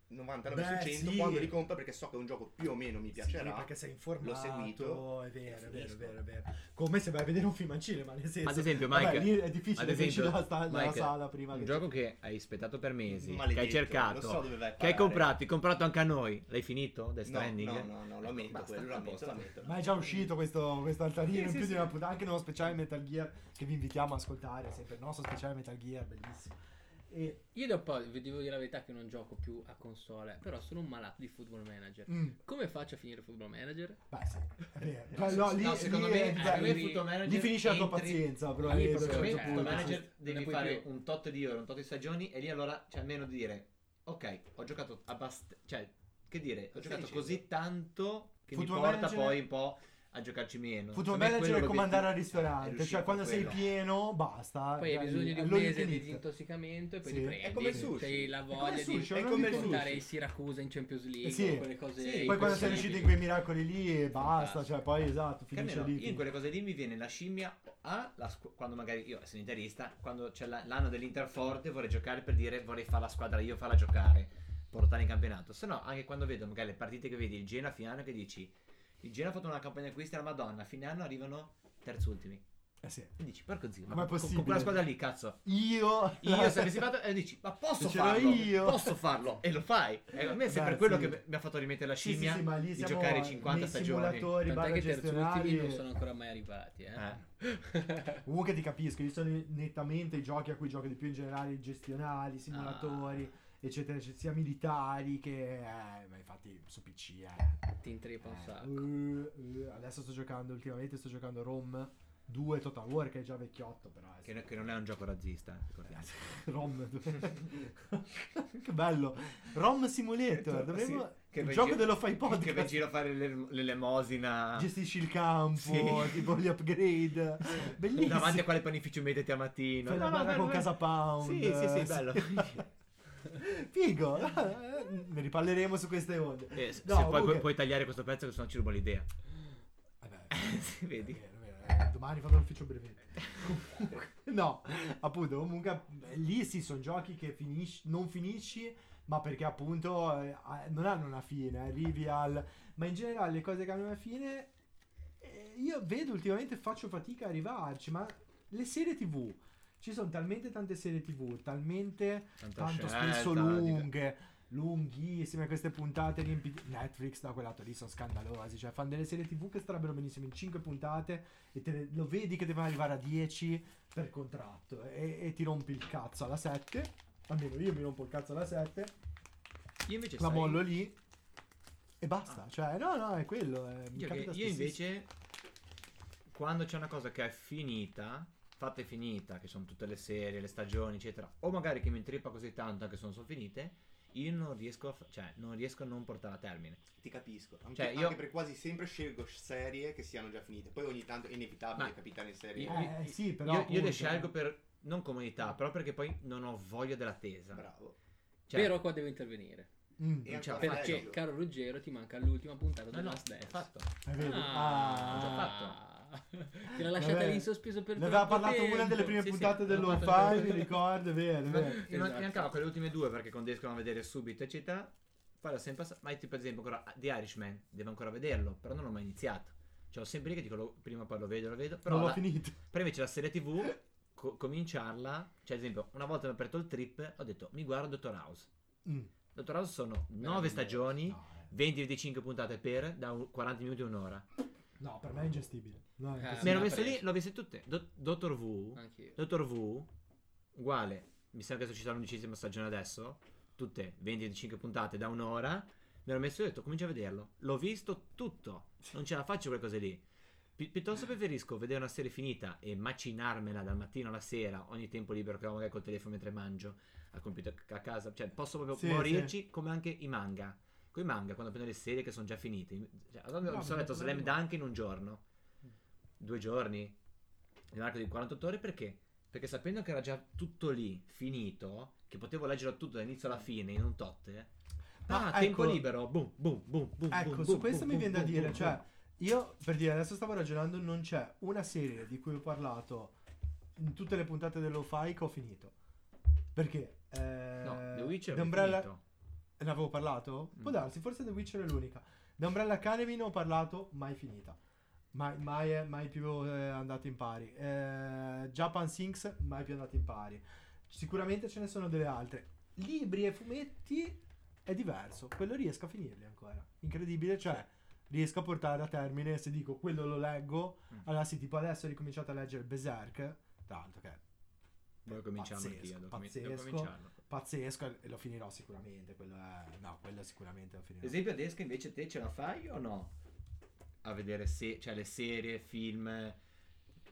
99 Beh, su 100 sì. quando li compro perché so che un gioco più o meno mi piacerà. Sì, perché sei informato, l'ho seguito è vero, è vero, è vero, è vero. Come se vai a vedere un film al cinema, nel senso. Ad esempio, vabbè, Mike, lì è difficile ad che esci esempio, dalla, sta- Mike, sala prima un che gioco che hai aspettato per mesi, Maledetto, che hai cercato, so dove vai a che hai comprato, hai comprato anche a noi. L'hai finito? Death No, Stranding? no, no, no, lo ammetto Basta, quello, lo posto. lo ammetto. Ma è già uscito questo, questo altarino Sì, in più sì. di una puntata, anche nello speciale Metal Gear che vi invitiamo a ascoltare, sempre il nostro speciale Metal Gear, bellissimo. E, Io da un po', vi devo dire la verità che non gioco più a console, però sono un malato di Football Manager. mm, Come faccio a finire Football Manager? beh sì, è vero. Cioè, no, lì, No, secondo lì me, è- secondo beh, me lì- Football Manager lì finisce la tua pazienza, Lì a un proprio- certo eh, Football. Manager devi fare più. un tot di ore, un tot di stagioni e lì allora c'è almeno di dire ok, ho giocato abbastanza, cioè che dire, ho giocato così tanto che mi Football porta Manager- poi un po' a giocarci meno. Football Secondo Manager è come andare al ristorante, È cioè quando sei quello. pieno basta. Poi hai vai bisogno di un mese di disintossicamento e poi Sì. li È come il sushi. C'hai la È come voglia il sushi, di, è come il di portare sushi. i Siracusa in Champions League Eh sì. quelle cose Sì, Poi quando sei riuscito in quei miracoli lì basta, Fantastico. cioè poi esatto, finisce lì. io in quelle cose lì mi viene la scimmia a la squ- quando magari io sono interista, quando c'è la- l'anno dell'Interforte vorrei giocare per dire vorrei fare la squadra io, farla giocare, portare in campionato. Se no, anche quando vedo magari le partite che vedi il Genoa a fine anno che dici il Genoa ha fatto una campagna acquisti alla Madonna, a fine anno arrivano terzultimi. Eh sì. E dici, porco zio, ma Com'è con- con, quella squadra lì, cazzo. Io Io se avessi fatto e dici, ma posso farlo? io. Posso farlo e lo fai. E a me è sempre Beh, quello sì. che mi ha fatto rimettere la Sì, sì, scimmia sì, ma lì di giocare 50 nei stagioni. simulatori, Tant'è che terzultimi gestionali. non sono ancora mai arrivati. Eh. Eh. Comunque ti capisco, io sono nettamente i giochi a cui gioco di più in generale, gestionali, simulatori, Ah. eccetera, eccetera, sia militari che... Eh, ma infatti su PC, eh. Ti intrippa un sacco. Uh, uh, adesso sto giocando, ultimamente sto giocando Rom 2 Total War che è già vecchiotto però. eh, Che, che non è un gioco razzista, eh, ricordiamo. Rom 2. che bello. Rom Simulator, dovremmo... Sì, che il gioco gi- dello fai Che vai in podcast. giro a fare le- l'elemosina Gestisci il campo, Sì. tipo gli upgrade. Bellissimo. davanti a quale panificio mettiti al mattino. Fai la No, no, bello, con bello. Casa Pound. Sì, sì, sì, bello. Figo. ne riparleremo su queste onde. Eh, se No, se poi comunque- puoi, tagliare questo pezzo che sennò ci rubo l'idea. Vabbè, Sì, vedi? è vero, vero, eh, domani vado all'ufficio brevetto. Comunque, no, appunto, comunque eh, lì sì, sono giochi che finisci, non finisci, ma perché appunto eh, non hanno una fine, arrivi al... Ma in generale le cose che hanno una fine, eh, io vedo ultimamente faccio fatica a arrivarci, ma le serie tv, ci sono talmente tante serie tv, talmente Tanta tanto scelta, spesso lunghe, lunghissime queste puntate riempite. Netflix da quel lato lì sono scandalosi, cioè fanno delle serie tv che starebbero benissimo in 5 puntate e te lo vedi che devono arrivare a 10 per contratto e, e ti rompi il cazzo alla 7, almeno io mi rompo il cazzo alla 7, Io invece la sai- mollo lì e basta, cioè no no è quello. eh, mi Io, che- io invece, quando c'è una cosa che è finita, fatta e finita, che sono tutte le serie, le stagioni, eccetera, o magari che mi intrippa così tanto anche se non sono finite, io non riesco a, fa- cioè, non riesco a non portarla a termine. Ti capisco. Anche, Cioè, io- anche perché quasi sempre scelgo serie che siano già finite. Poi ogni tanto è inevitabile Ma- capitare in serie. Io- Eh, sì, però io, io appunto, le scelgo per non comodità, però perché poi non ho voglia dell'attesa. Bravo. Cioè, Però qua devo intervenire. Mm, ancora Perché, peggio. caro Ruggero, ti manca l'ultima puntata no, del no, Last è Dance. fatto. è vero. Ah, Ah, già fatto. Che l'ha lasciata Vabbè. lì in sospeso per Ne aveva troppo parlato una delle tempo. prime Sì, sì, puntate l'ho dello fatto. Mi ricordo, è vero, è Ma vero. mi Esatto. mi mancava quelle ultime due perché quando riescono a vedere subito, eccetera. Poi l'ho sempre passato. Ma tipo, per esempio, ancora The Irishman, devo ancora vederlo, però non l'ho mai iniziato. Cioè, ho sempre lì che dico, lo- prima o poi lo vedo, lo vedo. Però, non l'ho la- finito. però invece la serie TV, co- cominciarla, cioè, ad esempio, una volta mi ho aperto il trip, ho detto, mi guardo Dottor House. Mm. Dottor House sono 9 Meraviglioso. stagioni, No, eh. 20-25 puntate per, da un- 40 minuti a un'ora. No, per me è ingestibile. No, Eh, Mi ero messo lì, l'ho viste tutte. Do- Dottor Who, Anch'io. Dottor Who, uguale, mi sembra che sto citando l'undicesima stagione adesso, tutte 20-25 puntate da un'ora, mi ero messo e ho detto comincia a vederlo. L'ho visto tutto, non ce la faccio quelle cose lì. Pi- piuttosto preferisco vedere una serie finita e macinarmela dal mattino alla sera, ogni tempo libero che ho magari col telefono mentre mangio, al computer a casa, cioè posso proprio Sì, morirci come anche i manga. Con i manga, quando prendo le serie che sono già finite. Cioè, allora mi No, sono ma letto Slam Dunk in un giorno, due giorni, nell'arco di 48 ore perché? Perché sapendo che era già tutto lì, finito, che potevo leggerlo tutto dall'inizio alla fine in un tot, eh, Ma ah, tempo ecco- libero, boom, boom, boom, boom. Ecco, boom, su questo boom, mi viene da dire, cioè, io per dire, adesso stavo ragionando, non c'è una serie di cui ho parlato in tutte le puntate dell'O-Fi che ho finito. Perché? Eh, No, The Witcher The è Umbrella... finito. Ne avevo parlato? Può Mm. darsi, forse The Witcher è l'unica. The Umbrella Academy ne ho parlato, mai finita. Mai, mai, è- mai più eh, andato in pari. Eh, Japan Sinks, mai più andato in pari. Sicuramente ce ne sono delle altre. Libri e fumetti è diverso. Quello riesco a finirli ancora. Incredibile, cioè riesco a portare a termine. Se dico quello lo leggo, Mm. allora sì, tipo adesso ho ricominciato a leggere Berserk. L'altro, che è Devo cominciarlo Pazzesco, anch'io, devo pazzesco. cominciarlo. pazzesco e lo finirò sicuramente. Quello è, no, quello sicuramente lo finirò. Esempio, Adesca invece te ce la fai o no? A vedere se, cioè le serie, film,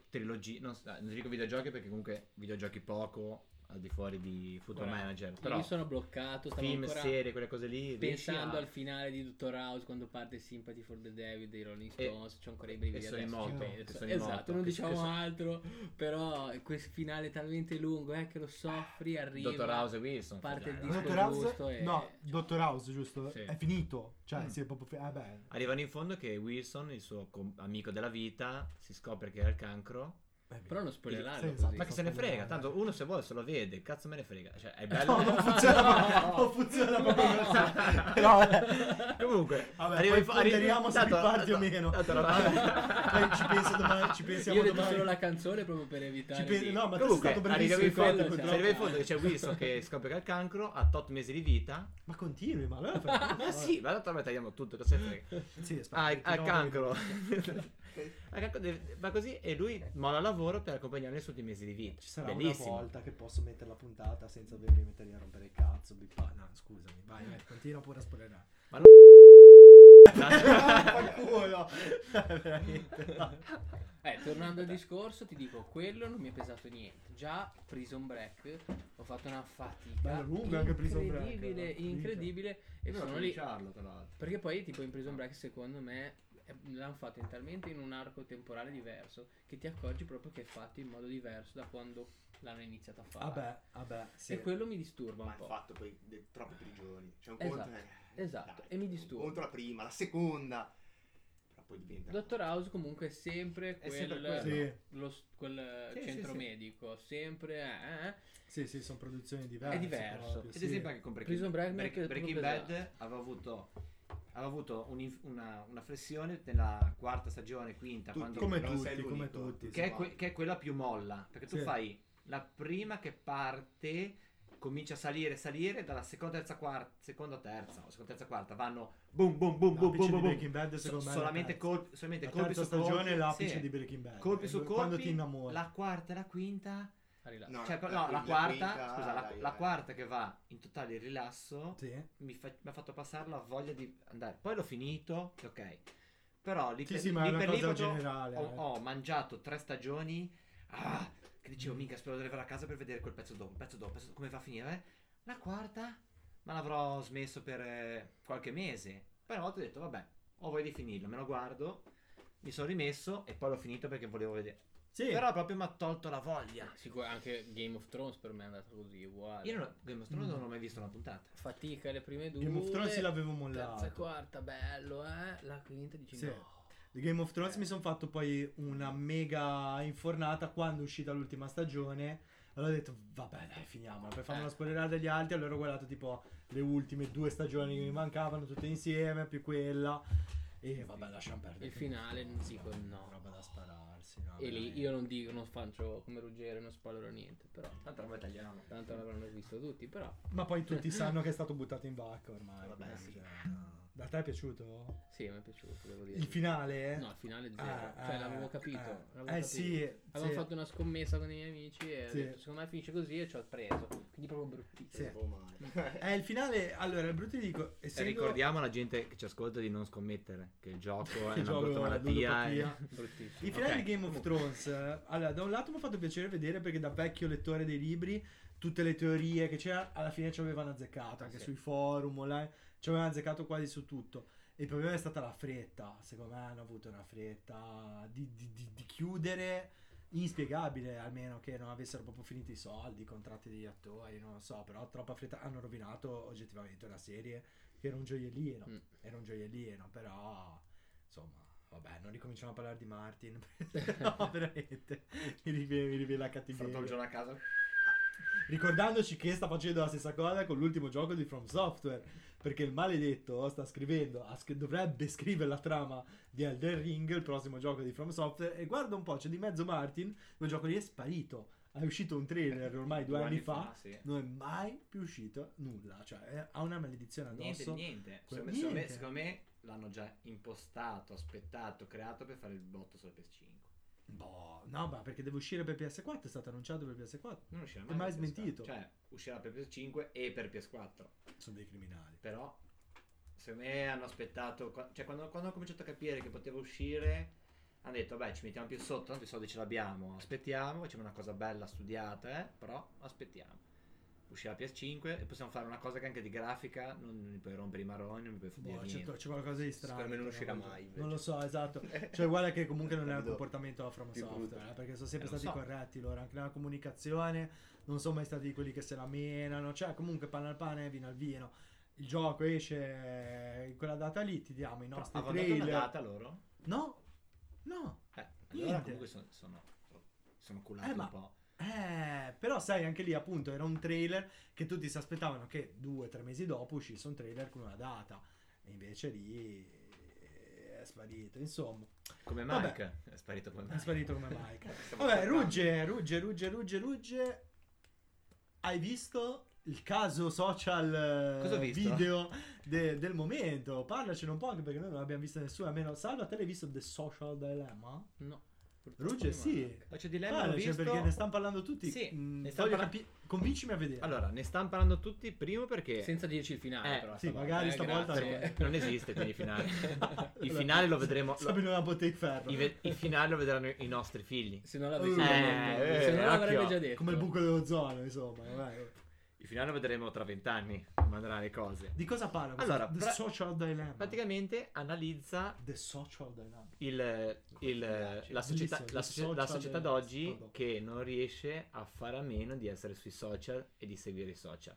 trilogie, non, so- non dico videogiochi perché comunque videogiochi poco al di fuori di Football Guarda, Manager, Io però mi sono bloccato, film, serie, quelle cose lì, pensando a- al finale di Dottor House quando parte Sympathy for the Devil dei Rolling E- Stones, c'ho ancora i brividi e sono adesso, moto, penso. sono in Esatto, moto, non diciamo so- altro, però questo finale talmente lungo, eh, che lo soffri, arriva Dottor House e Wilson. parte il disco. Dottor House, giusto e- no, Dottor House, giusto? Sì. È finito. Cioè, Mm. si è proprio. fi- ah. Arrivano in fondo che Wilson, il suo com- amico della vita, si scopre che ha il cancro. Però non spoilerarlo Sì, esatto. Ma che se ne frega, tanto uno se vuole se lo vede, cazzo me ne frega. Cioè, è bello. No, non funziona, non funziona proprio così. Però, eh, Comunque, Vabbè, arriva poi in fo- arri- ponderiamo se riparti o meno. tanto no. Poi ci penso domani, ci Io pensiamo ho detto domani. solo la canzone proprio per evitare Ci pensi- di- no, ma tu sei Comunque, stato arriviamo bravissimo. in fondo, quello infatti, siamo- si arriva in fondo che c'è Wilson che scopre che ha il cancro, ha 8 mesi di vita. Ma continui, ma allora Ma sì, ma tanto noi tagliamo tutto, cosa se frega. Sì, aspetta, Ha, ha il cancro. Va così e lui molla lavoro per accompagnare i suoi ultimi mesi di vita. Ci sarà Bellissimo. una volta che posso mettere la puntata senza dovermi mettere a rompere il cazzo. bippa- No, scusami, vai, vai, continua pure a spoilerare. Ma non... No. Eh, tornando al discorso, ti dico, quello non mi è pesato niente. Già Prison Break ho fatto una fatica lungo anche Prison Break, incredibile, incredibile e sono lì perché poi tipo in Prison Break secondo me l'hanno fatto in talmente in un arco temporale diverso che ti accorgi proprio che è fatto in modo diverso da quando l'hanno iniziato a fare. Vabbè, vabbè, sì. E quello mi disturba Ma un è po'. fatto poi de- troppe prigioni. C'è un Esatto, conto. eh, esatto, dai, e mi disturba. Conto la prima, la seconda. Però poi diventa... Dottor House comunque è sempre È quel, sempre quello. Sì, lo quel Sì, centro sì, sì. medico, sempre eh, eh. sì, sì, sono produzioni diverse. È diverso. proprio, Ed sì. esempio anche con Breaking, Prison Break Break- è Breaking proprio Bad aveva avuto, aveva avuto un'inf- una, una flessione nella quarta stagione, quinta, Tu- quando- Come tutti, come tutti. che, è que- che è quella più molla. Perché tu Sì. fai la prima che parte, comincia a salire, salire, dalla seconda, terza, quarta, seconda, terza, o seconda, terza, quarta, vanno boom, boom, boom, boom, boom, boom, Breaking. Bad secondo So- solamente, colpi, solamente La colpi su colpi. stagione è l'apice sì. di Breaking Bad. Colpi su colpi, Quando ti innamori. la quarta e la quinta No, Cioè, la no, la quinta- quarta, quinta, scusa, la, la quarta che va in totale rilasso Sì. mi, fa- mi ha fatto passare la voglia di andare. Poi l'ho finito, ok. Però lì Sì, per, sì, lì per lì generale, ho, eh. ho mangiato tre stagioni. Ah, che dicevo, minchia, spero di arrivare a casa per vedere quel pezzo dopo, pezzo dopo, pezzo- come va a finire. La quarta, ma l'avrò smesso per eh, qualche mese. Poi una volta ho detto, vabbè, ho voglia di finirlo, me lo guardo. Mi sono rimesso e poi l'ho finito perché volevo vedere. Sì. Però proprio mi ha tolto la voglia. Sicur- anche Game of Thrones per me è andata così, uguale. Io non ho, Game of Thrones Mm. non ho mai visto una puntata. Fatica le prime due. Game of Thrones sì l'avevo Terza e quarta, bello, eh. La quinta dici Sì. no. Di Game of Thrones mi sono fatto poi una mega infornata quando è uscita l'ultima stagione. Allora ho detto, vabbè, dai, finiamola. Per farmi Eh. una spoilerata degli altri, allora ho guardato tipo le ultime due stagioni che mi mancavano, tutte insieme, più quella. E vabbè, lasciamo perdere. Il finale dico no. Roba da spararsi. no, E lì io non dico, non faccio come Ruggero, non spoilerò niente, però. Tanto non tagliamo. Tanto l'avranno visto tutti, però. Ma poi tutti sanno che è stato buttato in vacca ormai. Vabbè, sì. cioè, no. Da te è piaciuto? Sì, mi è piaciuto, devo dire. Il finale? No, il finale zero. Ah, cioè, ah, l'avevo capito. ah. l'avevo Eh capito. sì, Avevamo sì. fatto una scommessa con i miei amici e ho Sì. detto, secondo me finisce così e ci ho preso. Quindi proprio bruttissimo. Sì. Oh, male. Eh, il finale, allora, il brutto ti dico, E essendo... ricordiamo alla gente che ci ascolta di non scommettere, che il gioco è Il una gioco brutta è malattia. e- ludopatia. Bruttissimo. Il finale Ok. di Game of Thrones, eh, allora, da un lato mi ha fatto piacere vedere perché da vecchio lettore dei libri, tutte le teorie che c'era, alla fine ci avevano azzeccato, anche Sì. sui forum, online, ci avevano azzeccato quasi su tutto. Il problema è stata la fretta, secondo me hanno avuto una fretta di, di- di- di chiudere, inspiegabile almeno che non avessero proprio finito i soldi, i contratti degli attori, non lo so, però troppa fretta, hanno rovinato oggettivamente una serie che era un gioiellino, Mm. era un gioiellino, però insomma, vabbè, non ricominciamo a parlare di Martin, no, veramente, mi riviene, mi riviene la Fatto il cattiveria. giorno a casa. Ricordandoci che sta facendo la stessa cosa con l'ultimo gioco di From Software. Perché il maledetto sta scrivendo, dovrebbe scrivere la trama di Elden Ring, il prossimo gioco di From Software. E guarda un po', c'è di mezzo Martin, quel gioco lì è sparito. È uscito un trailer ormai due, anni, fa, sì. non è mai più uscito nulla. Cioè, è- ha una maledizione Niente, addosso. niente. Que- Secondo, secondo me, niente. secondo me l'hanno già impostato, aspettato, creato per fare il botto sulla PS5. Boh, no, ma perché deve uscire per PS4, è stato annunciato per PS4. Non uscirà È mai. mai per PS4. smentito. Cioè, uscirà per PS5 e per PS4. Sono dei criminali. Però, secondo me hanno aspettato. Cioè, quando, quando hanno cominciato a capire che poteva uscire, hanno detto: Vabbè, ci mettiamo più sotto, tanto i soldi ce l'abbiamo. Aspettiamo, facciamo una cosa bella studiata, eh. Però aspettiamo. Uscirà PS5 e possiamo fare una cosa che anche di grafica non mi puoi rompere i maroni, non mi puoi fotere Boh, c'è, niente. c'è qualcosa di strano. Secondo me non però, uscirà mai, invece. Non lo so, esatto. Cioè, guarda che comunque non è un comportamento da From Software, eh, perché sono sempre Eh, stati so. corretti loro, anche nella comunicazione, non sono mai stati quelli che se la menano, cioè comunque pane al pane, vino al vino. Il gioco esce in quella data lì, ti diamo i Però nostri dato trailer. una data loro? No, no. Eh, Niente. allora comunque sono, sono, sono culati Eh, ma- un po'. Eh, però sai, anche lì appunto era un trailer che tutti si aspettavano che due o tre mesi dopo uscisse un trailer con una data. E invece lì è sparito. Insomma, Come Vabbè. Mike. È sparito come è Mike. sparito come Mike. Vabbè, rugge, rugge, rugge, rugge, rugge. Hai visto il caso social eh, video de- del momento? Parlacene un po' anche perché noi non abbiamo visto nessuno. Almeno Salva, te l'hai visto The Social Dilemma? No. Purtroppo Rugge, no. sì. Faccio dilemma, l'ho Parlaci visto. perché ne stanno parlando tutti. Sì, Mm, ne stanno parla- capi- Convincimi a vedere. Allora, ne stanno parlando tutti. Primo perché Senza dirci il finale, Eh, però. sì, stavolta, magari eh, stavolta grazie. non esiste quindi il finale. Il finale lo vedremo. lo- Sabino una botte di ferro. ve- il finale lo vedranno i nostri figli. Se non l'avessi Eh, detto, eh, se non l'avrebbe occhio. già detto. Come il buco dell'ozono, insomma. vabbè. Finale lo vedremo tra vent'anni. Come andranno le cose. Di cosa parla? Allora, The pra- Social Dilemma. Praticamente analizza The Social Dilemma. il, il- la, società, la, il socie- la società d'oggi che non riesce a fare a meno di essere sui social e di seguire i social.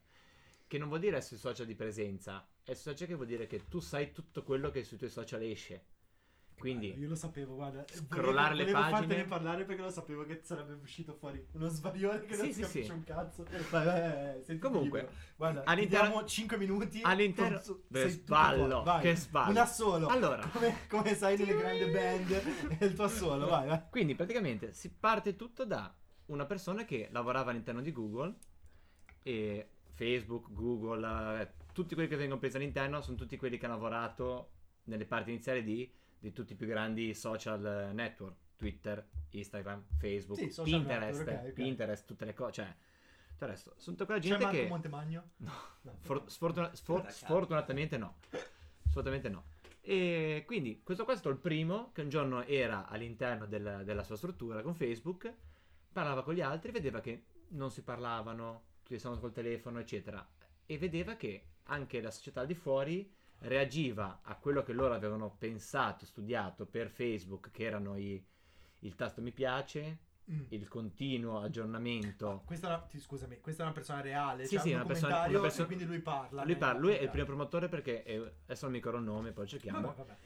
Che non vuol dire essere sui social di presenza, è sui social che vuol dire che tu sai tutto quello che sui tuoi social esce. Quindi io lo sapevo, guarda. scrollare le volevo pagine. fartene parlare perché lo sapevo che sarebbe uscito fuori uno svarione che non Sì, si sì, capisce sì. un cazzo. Vai, vai, vai, vai, Comunque, libero. guarda, all'interno- all'interno 5 minuti. all'interno- Beh, sballo, che sballo. Una solo. Allora. come, come sai nelle grandi band, è il tuo solo, vai, vai. Quindi praticamente si parte tutto da una persona che lavorava all'interno di Google e Facebook, Google, eh, tutti quelli che vengono presi all'interno sono tutti quelli che hanno lavorato nelle parti iniziali di, di tutti i più grandi social eh, network, Twitter, Instagram, Facebook, Sì, Pinterest, network, ok, ok. Pinterest, tutte le cose, cioè tutto il resto. Sono tutta quella C'è gente Marco che Montemagno? No. No. For- sfortuna- sfor- sfortunatamente no. Sfortunatamente no. E quindi questo qua è stato il primo che un giorno era all'interno del- della sua struttura con Facebook, parlava con gli altri, vedeva che non si parlavano, tutti stavano col telefono, eccetera. E vedeva che anche la società di fuori reagiva a quello che loro avevano pensato, studiato per Facebook, che erano i- il tasto mi piace, Mm. il continuo aggiornamento. Questa è una, ti- scusami, questa è una persona reale, Sì, c'è sì, un una persona- una perso- quindi lui parla. Lui, nel parla, lui è il primo promotore perché è- adesso non mi ricordo il nome, poi cerchiamo. Vabbè, vabbè.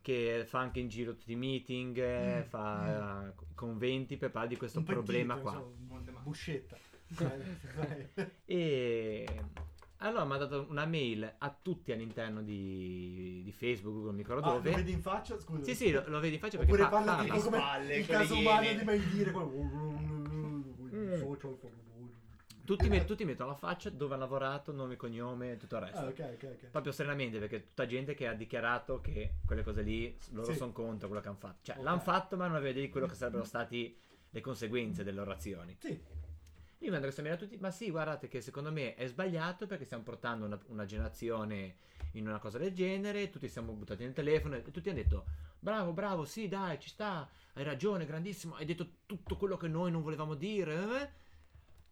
Che fa anche in giro tutti i meeting, eh, Mm, fa eh, conventi per parlare di questo Un pentito, problema qua. insomma. Buscetta. E allora mi ha dato una mail a tutti all'interno di, di Facebook, Google, non mi ricordo Ah, lo dove. vedi in faccia? Scusa. Sì, sì, lo, lo vedi in faccia perché Oppure pa- parla parla. tipo come Spalle, il con le caso umano iene. di mai dire quello- Mm. social Tutti, met- tutti mettono la faccia dove hanno lavorato, nome, cognome e tutto il resto. Ah, ok, ok, ok. Proprio serenamente perché tutta gente che ha dichiarato che quelle cose lì loro Sì. sono contro quello che hanno fatto. Cioè, Ok. l'hanno fatto ma non aveva idea di quello che sarebbero stati le conseguenze delle loro azioni. Sì, Io mi andrei a mail a tutti, ma sì, guardate che secondo me è sbagliato perché stiamo portando una, una generazione in una cosa del genere, tutti siamo buttati nel telefono e tutti hanno detto bravo, bravo, sì, dai, ci sta, hai ragione, grandissimo, hai detto tutto quello che noi non volevamo dire. eh?"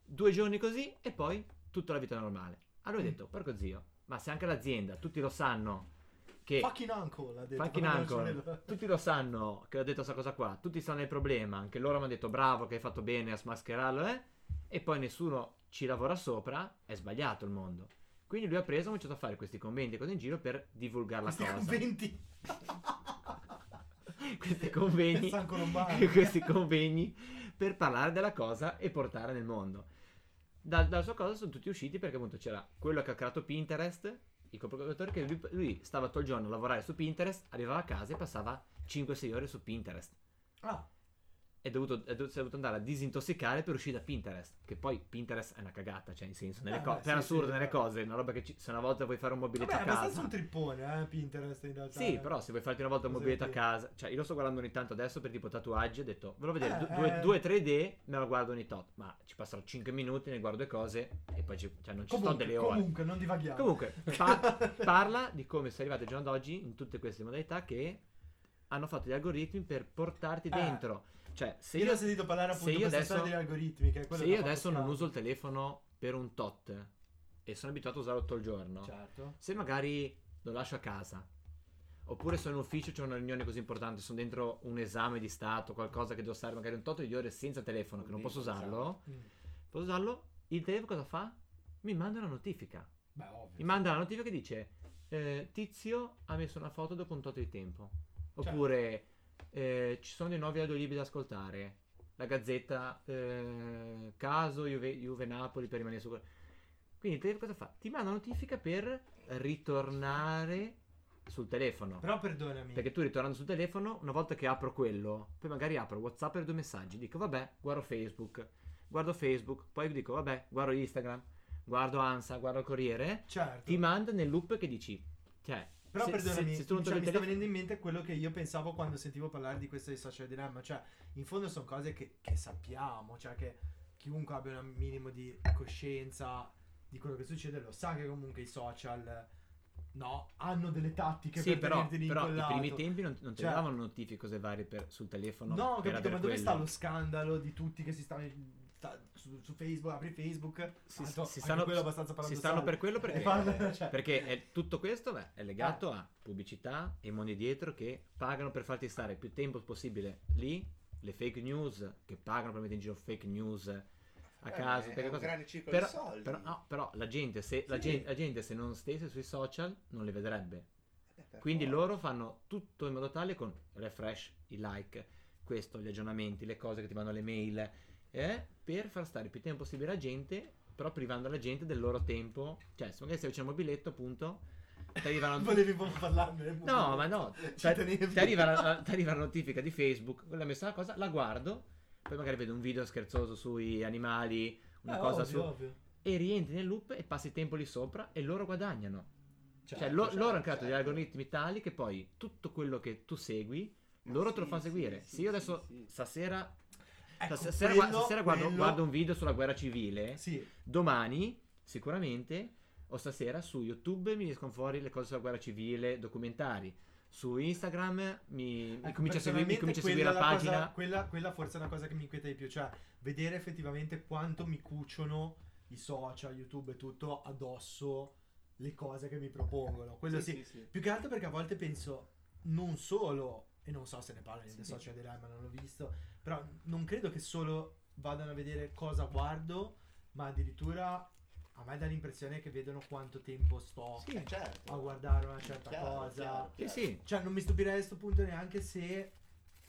Due giorni così e poi tutta la vita normale. Allora ho Mm. detto, porco zio, ma se anche l'azienda, tutti lo sanno che... fucking uncle ha detto. Fucking uncle. Tutti lo sanno che ho detto questa cosa qua. Tutti sanno il problema. Anche loro mi hanno detto bravo che hai fatto bene a smascherarlo, eh? E poi nessuno ci lavora sopra. È sbagliato il mondo. Quindi lui ha preso e ha cominciato a fare questi conventi e cose in giro per divulgare la Questi cosa. conventi. questi convegni. Questi convegni per parlare della cosa e portare nel mondo. Da- dalla sua cosa sono tutti usciti perché appunto c'era quello che ha creato Pinterest, il coprocuratore che lui, lui stava tutto il giorno a lavorare su Pinterest, arrivava a casa e passava 5-6 ore su Pinterest. Ah, È dovuto, è dovuto, si è dovuto andare a disintossicare per uscire da Pinterest. Che poi Pinterest è una cagata, cioè in senso, nelle Eh, cose, beh, per sì, assurdo, sì, nelle beh. cose, una roba che ci- se una volta vuoi fare un mobiletto vabbè, è a abbastanza casa. un trippone, eh, Pinterest in realtà. Sì, però se vuoi farti una volta un mobiletto a casa, cioè io lo sto guardando ogni tanto adesso per tipo tatuaggi, ho detto, volevo vedere Eh, du- due, eh. due 3D, me lo guardo ogni tot, ma ci passerò 5 minuti, ne guardo le cose e poi ci, cioè non ci sto Comunque, delle ore. comunque, non divaghiamo. Comunque, pa- parla di come sei arrivato al giorno d'oggi in tutte queste modalità che hanno fatto gli algoritmi per portarti Eh. dentro. Cioè, se io io, ho sentito parlare appunto di adesso- storia degli algoritmi. Che è se io adesso non uso il telefono per un tot e sono abituato a usarlo tutto il giorno, Certo. se magari lo lascio a casa oppure sono in ufficio c'è una riunione così importante sono dentro un esame di stato qualcosa che devo stare magari un tot di ore senza telefono che non posso usarlo Mm. posso usarlo il telefono cosa fa? mi manda una notifica Beh, ovvio. mi manda la notifica che dice eh, Tizio ha messo una foto dopo un tot di tempo Certo. oppure eh, ci sono dei nuovi audiolibri da ascoltare. La gazzetta eh, caso Juve, Juve Napoli per rimanere su quindi telefono cosa fa? ti manda notifica per ritornare sul telefono. Però perdonami. perché tu ritornando sul telefono, una volta che apro quello, poi magari apro WhatsApp e due messaggi, dico vabbè, guardo Facebook, guardo Facebook, poi dico vabbè, guardo Instagram, guardo Ansa, guardo il Corriere, Certo. ti manda nel loop che dici, cioè, Però se- perdonami, se- se tu non cioè, mi sta venendo in mente quello che io pensavo quando sentivo parlare di questo di social dilemma. Cioè, in fondo sono cose che, che sappiamo, cioè che chiunque abbia un minimo di coscienza di quello che succede lo sa che comunque i social no, hanno delle tattiche Sì, per però, tenerti però i primi tempi non, non ti Cioè- davano notifiche cose varie per- sul telefono. No, capito, ma dove sta quello. lo scandalo di tutti che si stanno sta- su, su Facebook, apri Facebook, Si, tanto si stanno, quello è abbastanza si stanno per quello perché, E fanno- cioè- perché è- tutto questo beh, è legato Eh. a pubblicità e mondi dietro che pagano per farti stare più tempo possibile lì, le fake news che pagano per mettere in giro fake news a Eh, caso. è un cosa- grande ciclo però, di soldi. però- no, però la gente, se, la, Sì. gente, la gente se non stesse sui social non le vedrebbe. per Quindi forza. loro fanno tutto in modo tale con refresh, i like, questo, gli aggiornamenti, le cose che ti vanno le mail, eh, per far stare il più tempo possibile la gente, però privando la gente del loro tempo. Cioè, se magari stai vicino al mobiletto, appunto, ti arrivano... Volevi proprio parlarne? No, ma no, Ci ti arriva, la, ti arriva la notifica di Facebook, quella messa una cosa, la guardo, poi magari vedo un video scherzoso sui animali, una Eh, cosa ovvio, su... ovvio. E rientri nel loop e passi tempo lì sopra e loro guadagnano. Certo, Cioè, lo- certo, loro hanno creato degli certo. algoritmi tali che poi tutto quello che tu segui, Ma loro sì, te lo fanno sì, seguire. sì, Se io adesso stasera, Ecco, stasera, quello- stasera guardo, quello- guardo un video sulla guerra civile, Sì, domani sicuramente o stasera su YouTube mi escono fuori le cose sulla guerra civile, documentari. Su Instagram mi, mi Ecco, comincio a seguire, mi comincio a seguire la pagina. cosa- quella, quella forse è una cosa che mi inquieta di più, cioè vedere effettivamente quanto mi cuciono i social, YouTube e tutto addosso le cose che mi propongono. Quello sì, sì, sì. Più che altro perché a volte penso non solo, e non so se ne parla The Sì. Social Dilemma, non l'ho visto, però non credo che solo vadano a vedere cosa guardo, ma addirittura a me dà l'impressione che vedono quanto tempo sto Sì. Eh, certo. a guardare una certa Chiaro, cosa. chiaro, Sì, chiaro. sì, Cioè non mi stupirei a questo punto neanche se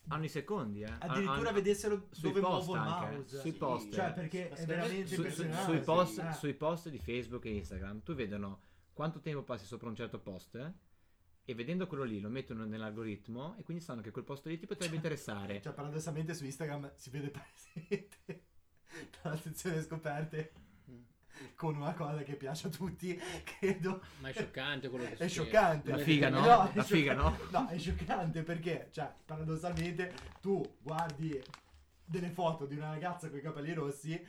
hanno i secondi, eh. addirittura Hanno- vedessero sui dove muovo il anche, mouse. sui Sì, post. Cioè perché è veramente Su- su- sui, post, Eh. sui post di Facebook e Instagram tu vedono quanto tempo passi sopra un certo post eh, e vedendo quello lì lo mettono nell'algoritmo e quindi sanno che quel posto lì ti potrebbe interessare. Cioè, paradossalmente su Instagram si vede presente dalla sezione scoperte Mm. con una cosa che piace a tutti, credo. Ma è scioccante quello che È succede. scioccante. La figa, no? è La scioccante. figa, no? No, è scioccante perché, cioè, paradossalmente tu guardi delle foto di una ragazza con i capelli rossi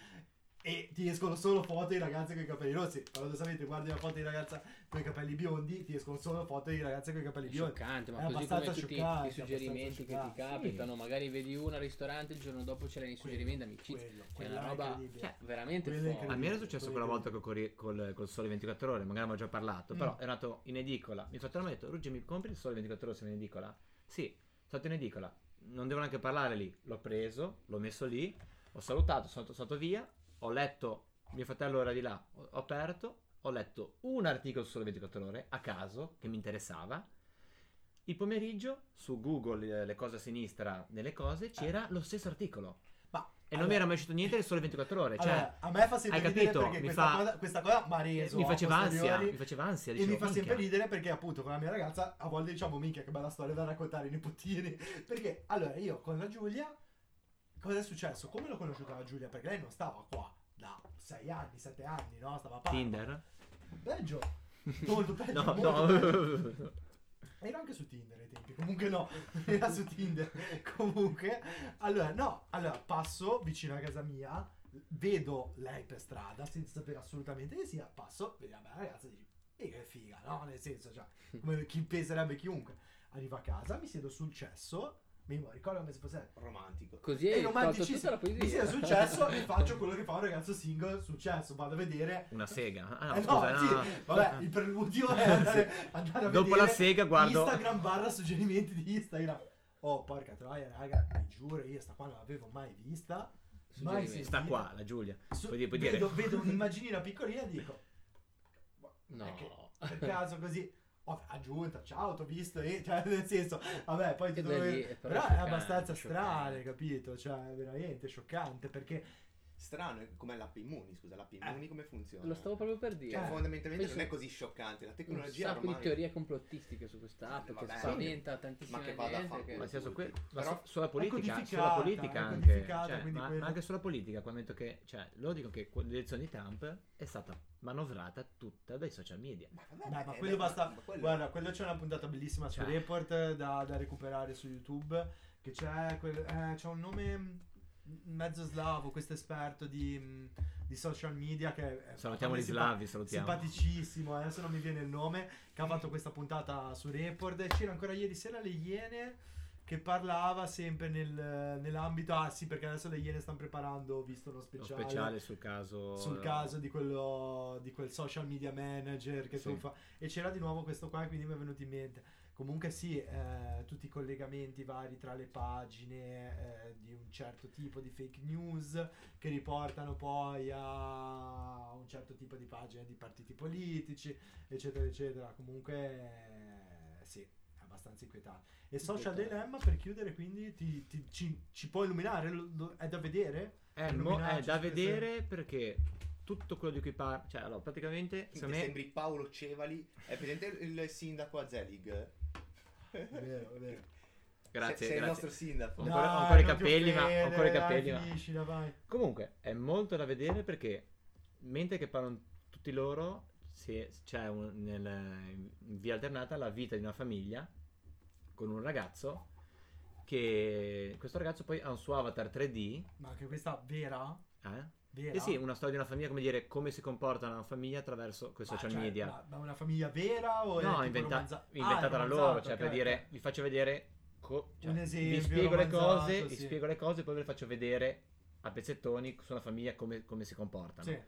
e ti escono solo foto di ragazze con i capelli rossi. Paradossalmente guardi una foto di ragazza con i capelli biondi, ti escono solo foto di ragazze con i capelli È biondi. scioccante, ma È così come abbastanza tutti scioccante, i suggerimenti che ti capitano, magari vedi una al ristorante, il giorno dopo c'è un suggerimento amicizia. Quello, Cioè, una roba cioè, veramente forte. A me era successo quella volta col, col, col Sole 24 Ore, magari abbiamo già parlato, Mm. però è nato in edicola. Mi fratello mi ha detto, Ruggi mi compri il Sole 24 Ore se in edicola? Sì, sono stato in edicola, non devo neanche parlare lì. L'ho preso, l'ho messo lì, ho salutato, sono sono stato via, ho letto, mio fratello era di là, ho ho aperto, ho letto un articolo su Sole 24 Ore a caso che mi interessava. Il pomeriggio su Google, eh, le cose a sinistra delle cose, c'era lo stesso articolo. Ma E non mi era mai uscito niente del Sole 24 Ore. Cioè, Allora, a me fa sempre hai ridere capito? perché questa, fa- cosa, questa cosa mi ha reso mi faceva ansia, mi faceva ansia. e dicevo, mi fa sempre ridere perché appunto con la mia ragazza a volte diciamo minchia che bella storia da raccontare ai nipotini perché allora io con la Giulia cosa è successo? Come l'ho conosciuta la Giulia? Perché lei non stava qua da 6 anni, 7 anni, no? Stava a Parma. Tinder? Peggio. Molto peggio. No, molto peggio. no. Era anche su Tinder ai tempi, comunque no, era su Tinder. comunque, allora no, allora passo vicino a casa mia, vedo lei per strada senza sapere assolutamente che sia, passo, vedi la ragazza e dici, e che figa, no? Nel senso, cioè, come chi penserebbe chiunque. Arrivo a casa, mi siedo sul cesso, mi ricordo come se fosse Romantico. Così tolto romanticissimo. tutta la Mi poesia. siedo sul cesso e faccio quello che fa un ragazzo single sul cesso, vado a vedere Una sega. Ah, no, eh no, scusa, sì, no. vabbè, il preludio è andare, andare a Dopo vedere la sega guardo- Instagram barra suggerimenti di Instagram. Oh, porca troia, raga, vi giuro, io sta qua non l'avevo mai vista. Mai. Sta qua, la Giulia. Su- Puoi dire- puoi dire. vedo, vedo un'immaginina piccolina e dico, No. è che per caso così, oh, aggiunta, ciao, t'ho visto, cioè nel senso, vabbè, poi ti lì, però Però è scioccante, abbastanza strano, capito? Cioè, è veramente scioccante perché Strano, è com'è l'app Immuni, scusa, l'app Immuni come funziona? Lo stavo proprio per dire. Cioè, Eh. fondamentalmente non è così scioccante, la un tecnologia sacco ormai... di teorie complottistiche su questa app che Vabbè. spaventa tantissima Ma che vada a gente. fanculo. che- Ma sia su que- ma Però- su- sulla politica, sulla politica anche, cioè, ma, quello- ma anche sulla politica, quando detto che, cioè, loro dicono che l'elezione di Trump è stata manovrata tutta dai social media. Ma, vabbè, Beh, ma eh, quello basta. ma quello- Guarda, quello c'è una puntata bellissima su Cioè. Report da, da recuperare su YouTube. Che c'è, quel, eh, c'è un nome mezzo slavo, questo esperto di, mm, di social media che Salutiamo gli slavi, salutiamo. Simpaticissimo, adesso non mi viene il nome. Che ha fatto questa puntata su Report. E c'era ancora ieri sera le Iene. Che parlava sempre nel- nell'ambito. Ah, sì, perché adesso le Iene stanno preparando, ho visto uno speciale speciale sul caso sul caso di quello di quel social media manager che Sì. tu fa e c'era di nuovo questo qua quindi mi è venuto in mente comunque sì eh, tutti i collegamenti vari tra le pagine eh, di un certo tipo di fake news che riportano poi a un certo tipo di pagine di partiti politici eccetera eccetera comunque eh, sì abbastanza inquietante. E Social Dilemma, per chiudere, quindi, ti, ti- ci, ci può illuminare? Lo- lo- è da vedere? È, illuminarci è da vedere perché tutto quello di cui parla, cioè allora praticamente secondo me sembri Paolo Cevali. È presente il sindaco a Zelig? È vero, è vero. grazie, Sei, sei il grazie. nostro sindaco. Ho ancora- ho Dai, ancora i capelli, ma- ho ancora i dai, capelli, ma- finiscila, vai. Comunque è molto da vedere perché mentre che parlano tutti loro c'è un- nel- in via alternata la vita di una famiglia con un ragazzo che questo ragazzo poi ha un suo avatar 3D Ma anche questa vera? eh? Vera? Eh sì, una storia di una famiglia, come dire, come si comporta una famiglia attraverso quei social cioè, media. Ma, ma una famiglia vera o No, inventa- romanza- Ah, inventata è da loro, cioè per ok, dire, vi faccio vedere, co- cioè, Un vi esempio spiego le cose, vi sì. spiego le cose, poi ve le faccio vedere a pezzettoni su una famiglia come, come si comportano. Sì.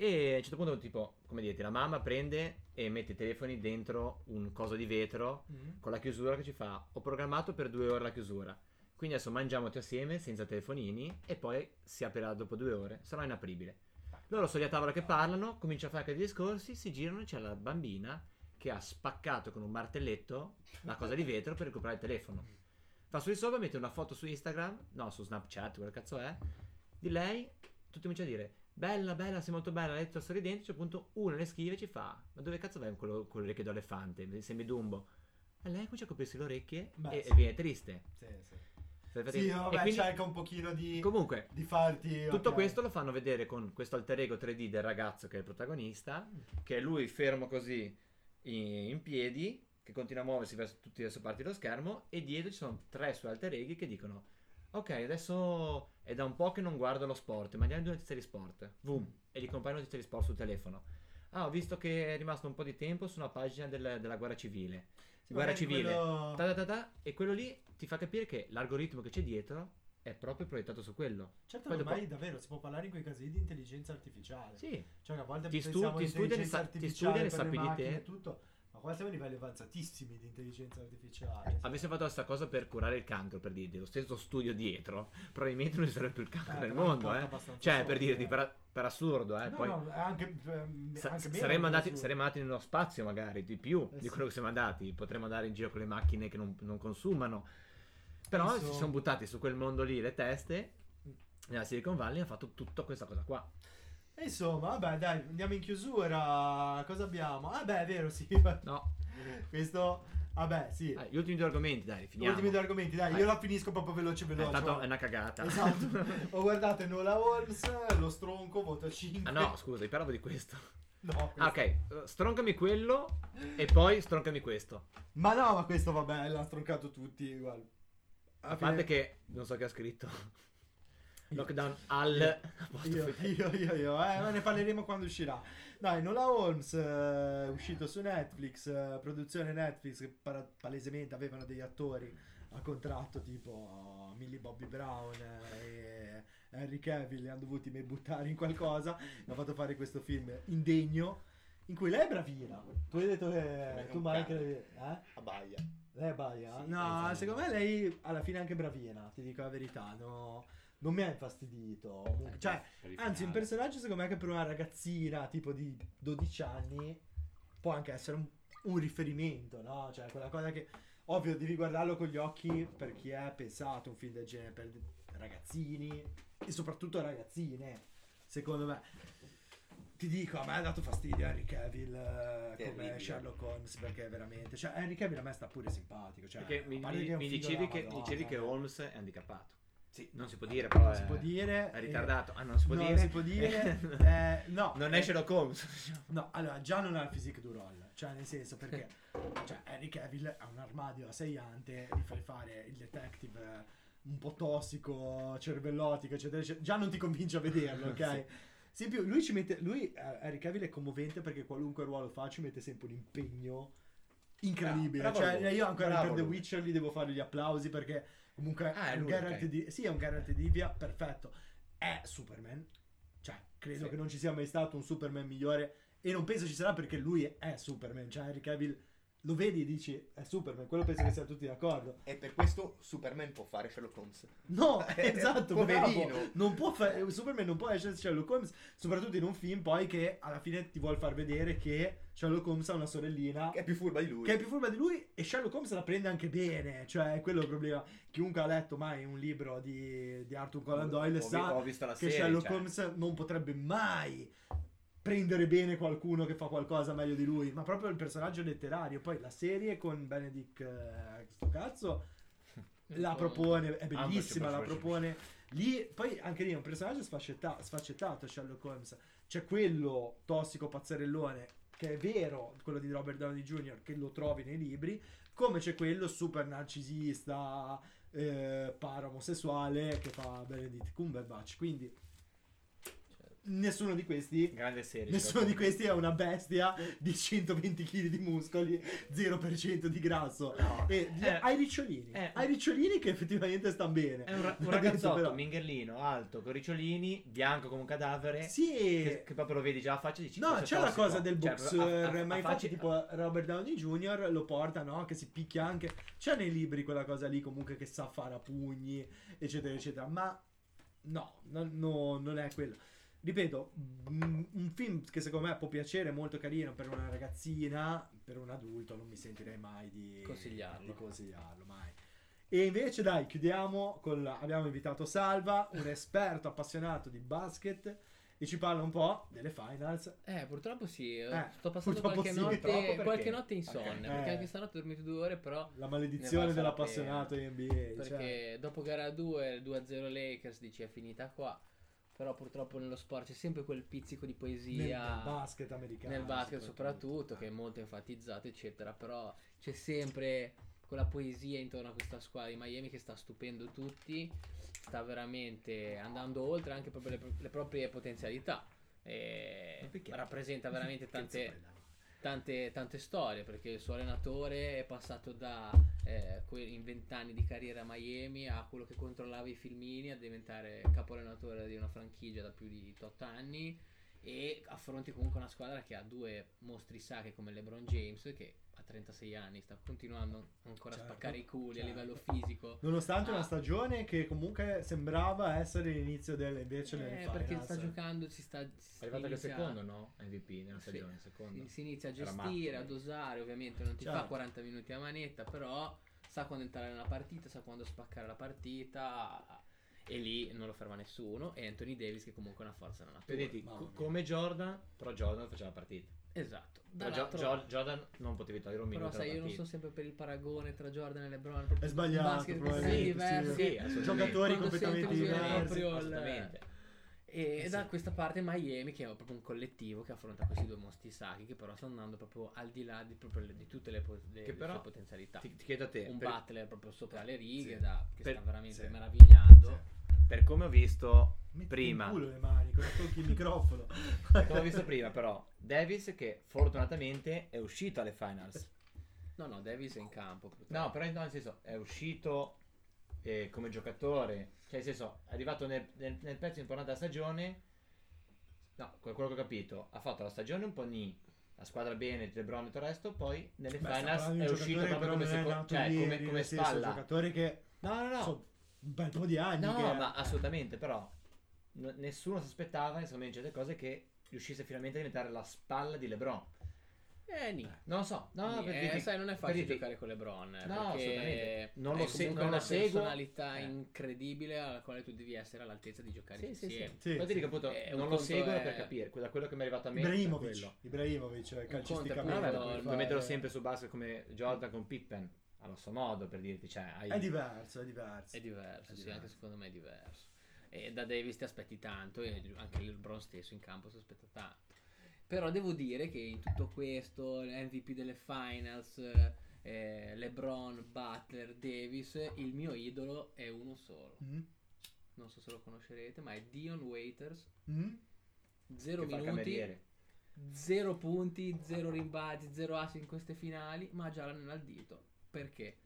E a un certo punto, tipo, come dire, la mamma prende e mette i telefoni dentro un coso di vetro Mm. con la chiusura che ci fa, ho programmato per due ore la chiusura. Quindi adesso mangiamo tutti assieme senza telefonini e poi si aprirà dopo due ore, sarà inapribile. Loro sono lì a tavola che parlano, cominciano a fare anche dei discorsi, si girano e c'è la bambina che ha spaccato con un martelletto la cosa di vetro per recuperare il telefono. Va su di sopra, mette una foto su Instagram, no, su Snapchat, quel cazzo è, di lei, tutti cominciano a dire, bella, bella, sei molto bella, letto sorridente, un certo punto uno le scrive e ci fa, ma dove cazzo vai con quello, con orecchie d'elefante, sembri Dumbo. E lei comincia a coprirsi le orecchie Beh, e, sì. e viene triste. Sì, sì. Infatti- Sì, vabbè, quindi- cerca un pochino di, Comunque, di farti... tutto ok. questo lo fanno vedere con questo alter ego 3D del ragazzo che è il protagonista, che è lui fermo così in, in piedi, che continua a muoversi verso tutte le sue parti dello schermo, e dietro ci sono tre suoi alter eghi che dicono: Ok, adesso è da un po' che non guardo lo sport, ma andiamo due notizie di sport. Boom, e gli compaiono notizie di sport sul telefono. Ah, ho visto che è rimasto un po' di tempo su una pagina del- della guerra civile. Sì, guerra civile. quello- Ta ta ta ta, e quello lì ti fa capire che l'algoritmo che c'è dietro è proprio proiettato su quello. Certo, Poi dopo- ormai davvero si può parlare in quei casi di intelligenza artificiale. Sì, Cioè, a volte Ti stu- pensiamo ti a studiano intelligenza sa- ti studiano i per le saperi macchine te. e tutto, ma qua siamo a livelli avanzatissimi di intelligenza artificiale. avesse fatto la stessa cosa per curare il cancro, per dirti, lo stesso studio dietro, probabilmente non ci sarebbe più il cancro Eh, nel mondo, eh. Cioè, soldi, per dirti, eh. per, per assurdo, eh. No, Poi no, anche, ehm, sa- anche saremmo, andati, saremmo andati nello spazio, magari, di più Eh di sì. quello che siamo andati. Potremmo andare in giro con le macchine che non, non consumano. Però Insomma. si sono buttati su quel mondo lì le teste. Nella Silicon Valley hanno fatto tutta questa cosa qua. E Insomma, vabbè, dai, andiamo in chiusura. Cosa abbiamo? Ah, beh, è vero, sì. No, Questo, vabbè, sì. dai, gli ultimi due argomenti, dai, finiamo. Ultimi due argomenti, dai, Vai. io la finisco proprio veloce, Eh, veloce. tanto va. è una cagata. Esatto. Ho guardato Nola Holmes, lo stronco, voto 5. ah no, scusa, io parlavo di questo. No, Ah, questo- ok, stroncami quello e poi stroncami questo. Ma no, ma questo vabbè, l'ha stroncato tutti, guarda. A parte che non so che ha scritto. Lockdown al Io, io, io, io, eh, ma ne parleremo quando uscirà. Dai, Nola Holmes, eh, è uscito su Netflix, eh, produzione Netflix, che para- palesemente avevano degli attori a contratto tipo Millie Bobby Brown eh, e Henry Cavill, li hanno dovuti me buttare in qualcosa, e ha fatto fare questo film indegno, in cui lei è bravina. Tu hai detto che tu mai credi... Eh? A Baia. Lei è baia? Sì, no, esatto. secondo me lei alla fine è anche bravina, ti dico la verità. No, non mi ha infastidito. Cioè, anzi, un personaggio secondo me che per una ragazzina tipo di 12 anni può anche essere un, un riferimento, no? Cioè, quella cosa che, ovvio, devi guardarlo con gli occhi per chi è pensato un film del genere per ragazzini e soprattutto ragazzine, secondo me. Ti dico, a me ha dato fastidio Henry Cavill eh, come. Sherlock Holmes perché veramente, cioè Henry Cavill a me sta pure simpatico, cioè, mi, mi- che mi dicevi, che, dicevi che eh. Holmes è handicappato. Sì. Non si può dire, però non è, si può dire è eh, ritardato. Ah, non si può non dire. si può dire, eh, no, non eh, è Sherlock Holmes. No, allora già non ha il physique du role, cioè nel senso perché cioè, Henry Cavill ha un armadio a sei ante, gli fai fare il detective eh, un po' tossico, cervellotico, eccetera, eccetera. Già non ti convince a vederlo, ok? Sì, più, lui ci mette, lui, eh, Henry Cavill è commovente perché qualunque ruolo fa ci mette sempre un impegno incredibile. Bravo cioè, io ancora bravo per The. Witcher gli devo fare gli applausi perché comunque Ah, è un Geralt ok. di, sì, è un Geralt di Rivia perfetto. È Superman. Cioè, credo Sì. che non ci sia mai stato un Superman migliore e non penso ci sarà perché lui è Superman, cioè Henry Cavill lo vedi e dici è Superman, quello penso che siamo tutti d'accordo. E per questo Superman può fare Sherlock Holmes. No, esatto, Poverino. Non può fare Superman non può essere Sherlock Holmes, soprattutto in un film poi che alla fine ti vuol far vedere che Sherlock Holmes ha una sorellina Che è più furba di lui. che è più furba di lui e Sherlock Holmes la prende anche bene, cioè è quello il problema. Chiunque ha letto mai un libro di, di Arthur Conan Doyle Ho, sa ho che serie. Sherlock cioè. Holmes non potrebbe mai prendere bene qualcuno che fa qualcosa meglio di lui, ma proprio il personaggio letterario. Poi la serie con Benedict eh, sto cazzo la propone, è bellissima, la propone lì, poi anche lì è un personaggio sfaccettato, sfaccettato Sherlock Holmes. C'è quello tossico pazzerellone che è vero, quello di Robert Downey Jr. che lo trovi nei libri, come c'è quello super narcisista, eh, paromosessuale che fa Benedict Cumberbatch. Quindi nessuno di questi Grande serie. Nessuno di questi è una bestia di 120 kg di muscoli, 0% di grasso. No. E Eh, hai ricciolini. eh. Hai ricciolini che effettivamente stanno bene. È un, ra- un ragazzotto però- minghellino, alto, con ricciolini, bianco come un cadavere. Sì. Che, che proprio lo vedi già la faccia dici No, c'è la cosa del Cioè, boxer, a- a- ma a infatti faccia- tipo Robert Downey Jr. lo porta, no? Che si picchia anche. C'è nei libri quella cosa lì comunque che sa fare a pugni, eccetera, eccetera. Ma no, no, no, non è quello. Ripeto, mm, un film che secondo me può piacere, molto carino per una ragazzina, per un adulto non mi sentirei mai di Consigliarlo. di consigliarlo, mai. E invece dai, chiudiamo con la... abbiamo invitato Salva, un esperto appassionato di basket e ci parla un po' delle finals Eh, purtroppo sì. Eh, Sto passando qualche, sì. notte, qualche notte insonne. Ok. Perché Eh. anche stanotte ho dormito due ore, però. La Ne maledizione dell'appassionato di NBA. Perché cioè. dopo gara 2, 2-0 Lakers, dici è finita qua. Però purtroppo nello sport c'è sempre quel pizzico di poesia. nel basket americano. nel basket soprattutto, che è molto enfatizzato, eccetera. Però c'è sempre quella poesia intorno a questa squadra di Miami che sta stupendo tutti. Sta veramente andando oltre anche proprio le, le proprie potenzialità. E rappresenta veramente tante? Tante, tante storie perché il suo allenatore è passato da eh, in vent'anni di carriera a Miami a quello che controllava i filmini a diventare capo allenatore di una franchigia da più di 8 anni e affronti comunque una squadra che ha due mostri sacri come LeBron James che a 36 anni sta continuando ancora Certo, a spaccare i culi a certo. livello fisico Nonostante una Ah. stagione che comunque sembrava essere l'inizio delle invece nelle eh, perché finals. sta giocando si sta si È arrivato anche secondo, no? MVP nella Sì. stagione, secondo. Si, si inizia a gestire, a dosare, ovviamente non ti Certo. fa 40 minuti a manetta, però sa quando entrare nella partita, sa quando spaccare la partita e lì non lo ferma nessuno e Anthony Davis che comunque è una forza nella natura. Vedete, co- come Jordan, però Jordan faceva la partita. Esatto. Però Jo- Jordan non potevi togliere un però minuto sai, alla io non sono sempre per il paragone tra Jordan e LeBron. È sbagliato, sì. Sì, assolutamente. Giocatori Quando completamente diversi. Assolutamente. E Eh da sì. questa parte Miami che è proprio un collettivo che affronta questi due mostri sacri che però stanno andando proprio al di là di, proprio le- di tutte le, po- le- Che le però sue potenzialità. Ti, ti chiedo a te, un per, Butler proprio sopra le righe Sì. da- che Per- sta veramente sì. meravigliando. Per come ho visto Metti prima, in culo le mani, cosa tocchi il microfono? per come ho visto prima però, Davis che fortunatamente è uscito alle finals. No, no, Davis è in campo. purtroppo. No, però no, nel senso, è uscito eh, come giocatore, cioè nel senso, è arrivato nel, nel- nel pezzo importante della stagione, no, que- quello che ho capito, ha fatto la stagione un po' ni, la squadra bene, LeBron e tutto il resto, poi nelle Beh, finals è uscito proprio come, seco- cioè, come, come nel senso, spalla. giocatori che No, no, no, sono un bel po' di anni no, che ma assolutamente, però n- nessuno si aspettava, insomma, in certe cose che riuscisse finalmente a diventare la spalla di LeBron. Eh, ni. Non lo so, no, Ni, per eh, sai, non è facile dirti- giocare con LeBron. eh, No, perché assolutamente. Non lo se- comunque non lo una seguo. personalità Eh. incredibile alla quale tu devi essere all'altezza di giocare Sì, sì, sì. insieme. Sì, Poi ti dico appunto, Eh, non lo conto seguo è- per capire, da quello che mi è arrivato a me. Ibrahimovic, quello. Ibrahimovic conto calcisticamente appunto- Vabbè, Quello puoi lo fare- metterò sempre su basket come Jordan con Pippen, allo suo modo per dirti, cioè, hai... È diverso, è diverso. È diverso, È sì, diverso. anche secondo me è diverso. E da Davis ti aspetti tanto e anche LeBron stesso in campo si aspetta tanto. Però devo dire che in tutto questo, MVP delle finals, eh, LeBron, Butler, Davis, il mio idolo è uno solo. Mm? Non so se lo conoscerete, ma è Dion Waiters. Mm? Zero che minuti, cameriere. zero punti, zero rimbalzi, zero assi in queste finali, ma ha già l'anello al dito. Perché?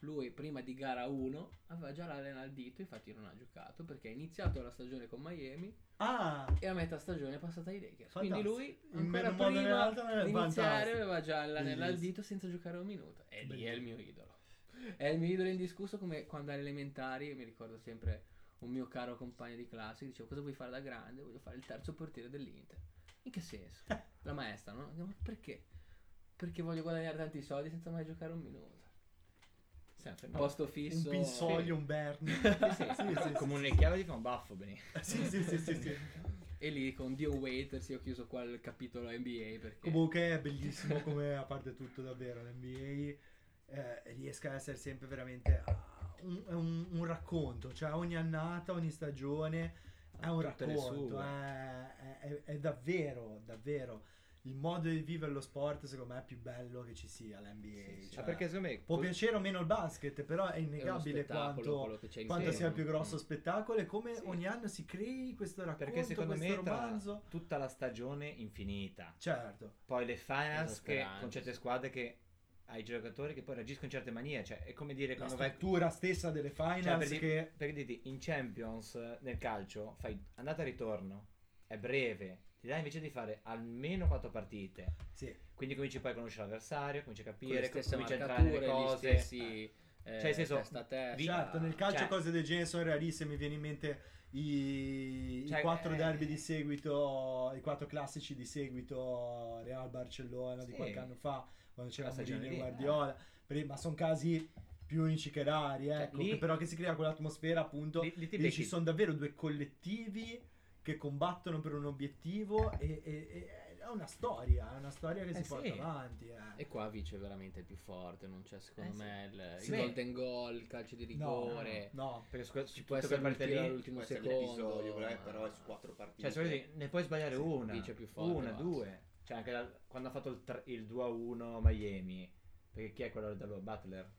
lui prima di gara 1 aveva già l'arena al dito, infatti non ha giocato perché ha iniziato la stagione con Miami Ah, e a metà stagione è passata ai Lakers. Quindi lui ancora prima di iniziare aveva già l'anello al dito senza giocare un minuto. E lì è il mio idolo. È il mio idolo indiscusso come quando alle elementari mi ricordo sempre un mio caro compagno di classe che diceva cosa vuoi fare da grande? Voglio fare il terzo portiere dell'Inter. In che senso? La maestra, no? Ma perché? Perché voglio guadagnare tanti soldi senza mai giocare un minuto. Sempre, Un posto un fisso. pinsoglio, un Bernie. Sì, sì, Sì, sì, come un sì. necchiavo di un baffo, bene. Sì, sì, sì, sì, sì. E lì con Dio Waiters io ho chiuso qua il capitolo NBA perché Comunque è bellissimo come, a parte tutto, davvero, l'NBA eh, riesca a essere sempre veramente ah, un, un, un racconto, cioè ogni annata, ogni stagione è un Tutte racconto, è, è- è- è davvero, davvero il modo di vivere lo sport secondo me è più bello che ci sia l'NBA. Sì, sì. cioè, perché secondo me... può piacere o meno il basket, però è è innegabile spettacolo quanto, c'è quanto sia il più grosso Mm. spettacolo e come Sì. ogni anno si crei questo racconto, Perché secondo questo me tra romanzo. tutta la stagione infinita, Certo. poi le finals che con certe squadre che hai giocatori che poi reagiscono in certe maniere, cioè è come dire La quando vai struttura stessa delle finals Cioè, per, di- che per dirti, in Champions nel calcio fai andata e ritorno, è breve, ti dà invece di fare almeno quattro partite. sì, Quindi cominci poi a conoscere l'avversario, cominci a capire, cominci a entrare nelle cose. stessi eh, Cioè, nel senso, testa a testa. vi- certo, nel calcio cioè- cose del genere sono rarissime, mi viene in mente i, Cioè, i quattro eh, derby di seguito, i quattro classici di seguito Real Barcellona di Sì. qualche anno fa, quando c'era La stagione Mourinho e lì, Guardiola, Per- ma sono casi più unici che rari, ecco, lì- che però che si crea quell'atmosfera appunto, Lì- lì dici, becchi- sono davvero due collettivi che combattono per un obiettivo e, e- e è una storia, è una storia che Eh si sì. porta avanti. eh. E qua vince veramente il più forte, non c'è secondo Eh sì. me il, il Sì. golden goal, il calcio di No, rigore. no, Perché su, Ci può essere lì, all'ultimo secondo. però, ma- però è su quattro partite. cioè, me ne puoi sbagliare Sì, una, vince più forte, una, basta. due. Cioè, anche dal- quando ha fatto il, tre- il 2-1 Miami, perché chi è quello dello Butler?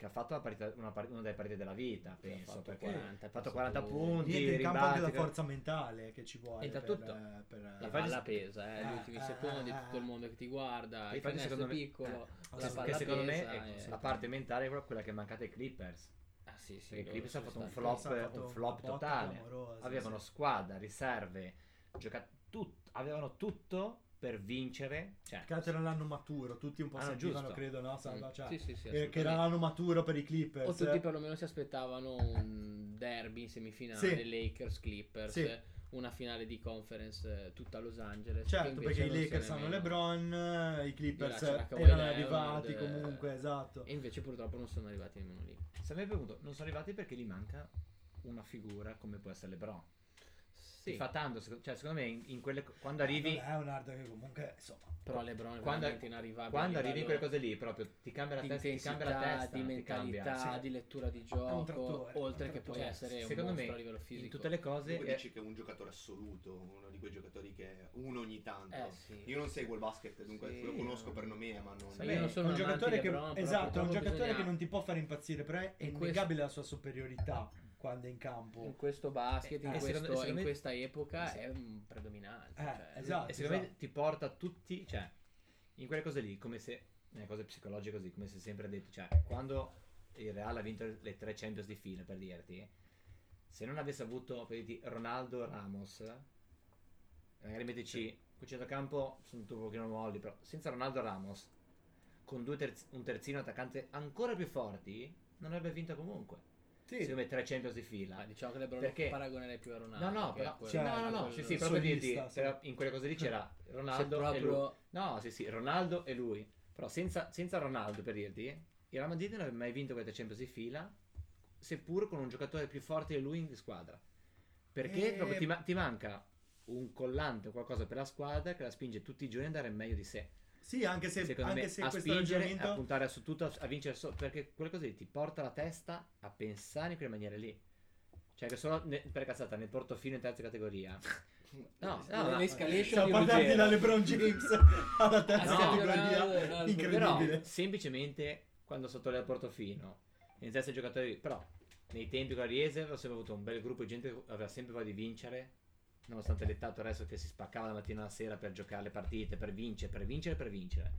Che ha fatto una, partita- una, par- una delle partite della vita, Che ha penso. fatto perché 40, ha fatto penso 40 tu. punti, Niente, in campo anche la forza mentale che ci vuole. E per- tutto. per- La Infatti, palla pesa, eh, eh, gli ultimi eh, secondi, eh, tutto il eh. mondo che ti guarda, il canestro secondo me- piccolo, eh, la Che- palla che secondo me pesa, ecco, eh. la parte mentale è quella- quella che è mancata ai Clippers. Ah, sì, sì, Perché i Clippers hanno sono fatto un flop, ha fatto un flop totale. Avevano sì. squadra, riserve, gioca- tut- avevano tutto per vincere. Cioè, Che altro era l'anno maturo, tutti un po' Ah, no, sentivano, giusto. credo, no? Salva, Mm. cioè, Sì, sì, sì, eh, che era l'anno maturo per i Clippers. O tutti perlomeno si aspettavano un derby in semifinale Sì. Lakers Clippers, Sì. una finale di conference eh, tutta a Los Angeles. Certo, perché i Lakers hanno. LeBron, eh, i Clippers erano Leonard, arrivati eh, comunque, esatto. E invece purtroppo non sono arrivati nemmeno lì. se mi è venuto, non sono arrivati perché gli manca una figura come può essere LeBron. Sì, Ti fa tanto, secondo, cioè, secondo me, in, in quelle, quando arrivi, È un hard che comunque, insomma, però LeBron è quando, veramente inarrivabile. quando arrivi in quelle cose lì, proprio ti cambia la testa, ti cambia la testa, di mentalità, Sì. di lettura di gioco, trattore, oltre un che poi trattore. essere Secondo un me, a livello fisico. in tutte le cose, Tu è- dici che è un giocatore assoluto, uno di quei giocatori che uno ogni tanto. Eh, sì. Io non seguo il basket, dunque Sì, lo conosco no. per nome, ma non... Sai, Io non sono un un giocatore che, esatto, è un giocatore che non ti può fare impazzire, però è In innegabile la sua superiorità quando è in campo. in questo basket, in, Eh, questo- secondo- secondo in me- questa epoca Sì. è predominante. Eh, cioè, esatto. e secondo me esatto. ti porta tutti, cioè, in quelle cose lì, come se, nelle cose psicologiche così, come si è sempre detto, cioè, quando il Real ha vinto le tre Champions di fila, per dirti, se non avesse avuto, per dirti, Ronaldo Ramos, magari mettici, qui centrocampo sono un pochino molli, però senza Ronaldo Ramos, con due terzi- un terzino attaccante ancora più forti, non avrebbe vinto comunque. Sì. Secondo me tre Champions di fila. ma diciamo che LeBron Perché- paragonerei più a Ronaldo. No, no, però, cioè, no, no, no, sì, sì, proprio dirti, solista, sì. c'era- in quelle cose lì c'era Ronaldo e lui. proprio No, sì, sì, Ronaldo e lui. Però senza, senza Ronaldo, per dirti, il Real Madrid non aveva mai vinto queste Champions di fila, seppur con un giocatore più forte di lui in squadra. Perché Eh, proprio ti, ma- ti manca un collante o qualcosa per la squadra che la spinge tutti i giorni ad andare meglio di sé. Sì, anche se, Secondo anche me se a questo spingere, a ragionamento... puntare su tutto, a, a vincere solo, perché quelle cose lì ti porta la testa a pensare in quelle maniere lì. Cioè che solo ne- per cazzata nel portofino in terza categoria. No, no, no, L'escalation passati Ruggero. da LeBron James alla terza No, categoria. no, no, no, Incredibile. Però semplicemente quando sottolinea il portofino iniziasse i giocatori, però nei tempi con Ariese avevo sempre avuto un bel gruppo di gente che aveva sempre voglia di vincere, nonostante l'ettato resto che si spaccava la mattina alla sera per giocare le partite, per vincere, per vincere, per vincere.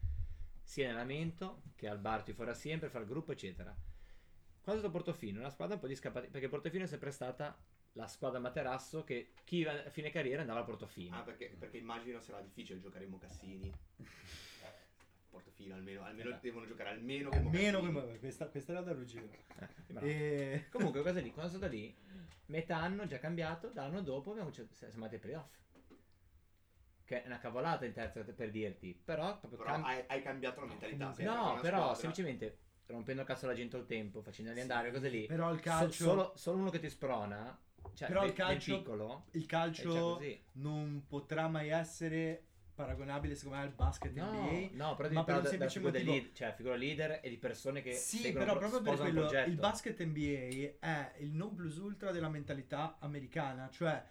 Sia in allenamento che al bar ti fuori assieme per fare il gruppo, eccetera. Quando è stato Portofino, una squadra un po' di scappati, perché Portofino è sempre stata la squadra materasso che chi a fine carriera andava a Portofino. Ah, perché, perché immagino sarà difficile giocare i Mocassini. Portofino almeno, almeno Esatto. devono giocare almeno con Almeno come questa, questa era da ruggine. Bravo. E... Comunque, cosa lì? Quando sono stato lì, metà anno già cambiato, dall'anno dopo abbiamo, siamo andati ai playoff. Che è una cavolata in terza per dirti, però proprio Però cam- hai, hai cambiato la mentalità. entrato No, nella però squadra. semplicemente rompendo il cazzo alla gente al tempo, facendoli Sì, andare, cose lì. Però il So- calcio, solo, solo uno che ti sprona, cioè Però il calcio- piccolo, il calcio non potrà mai essere paragonabile secondo me al basket No, NBA. no, però ma per un da, da motivo. lead, cioè figura leader e di persone che Sì, però pro- proprio per quello il basket NBA è il non plus ultra della mentalità americana, cioè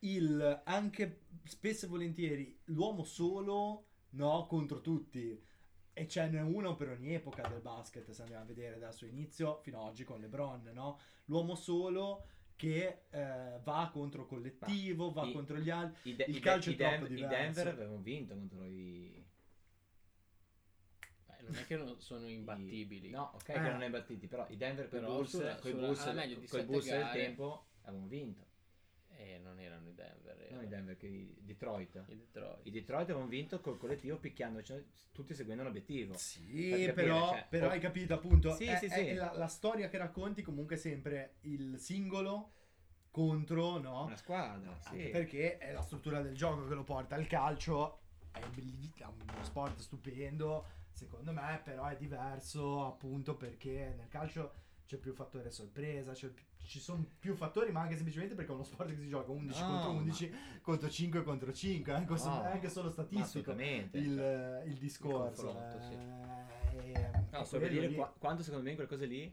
il anche spesso e volentieri l'uomo solo no contro tutti. E ce n'è uno per ogni epoca del basket, se andiamo a vedere dal suo inizio fino ad oggi con LeBron, no? L'uomo solo che eh, va contro il collettivo, va i- contro gli altri. I, de- il i de- calcio i è troppo Denver, i. Denver avevano vinto contro i... Beh, non è che non sono imbattibili. i- No, ok Eh. che non è imbattiti, però i Denver con i Bulls, sulla- sulla- Bulls, meglio del gare- tempo avevano vinto. E non erano i Denver, erano i Denver, che i Detroit. i Detroit. I Detroit avevano vinto col collettivo picchiandoci tutti seguendo l'obiettivo. Sì, Per capire, però, cioè, però oh. hai capito appunto. Sì, è, sì, è sì. La, la storia che racconti comunque è sempre il singolo contro, no? Una squadra, sì. Anche perché è la struttura del gioco che lo porta al calcio. È, è uno sport stupendo, secondo me, però è diverso appunto perché nel calcio c'è più fattore sorpresa, c'è più- ci sono più fattori, ma anche semplicemente perché è uno sport che si gioca 11 No, contro ma- 11 contro 5 contro 5, anche, No, è anche solo Ma statistico assolutamente. il, cioè. il discorso. sì. eh, e- No, e so per dire lì- qua- quanto secondo me in quelle cose lì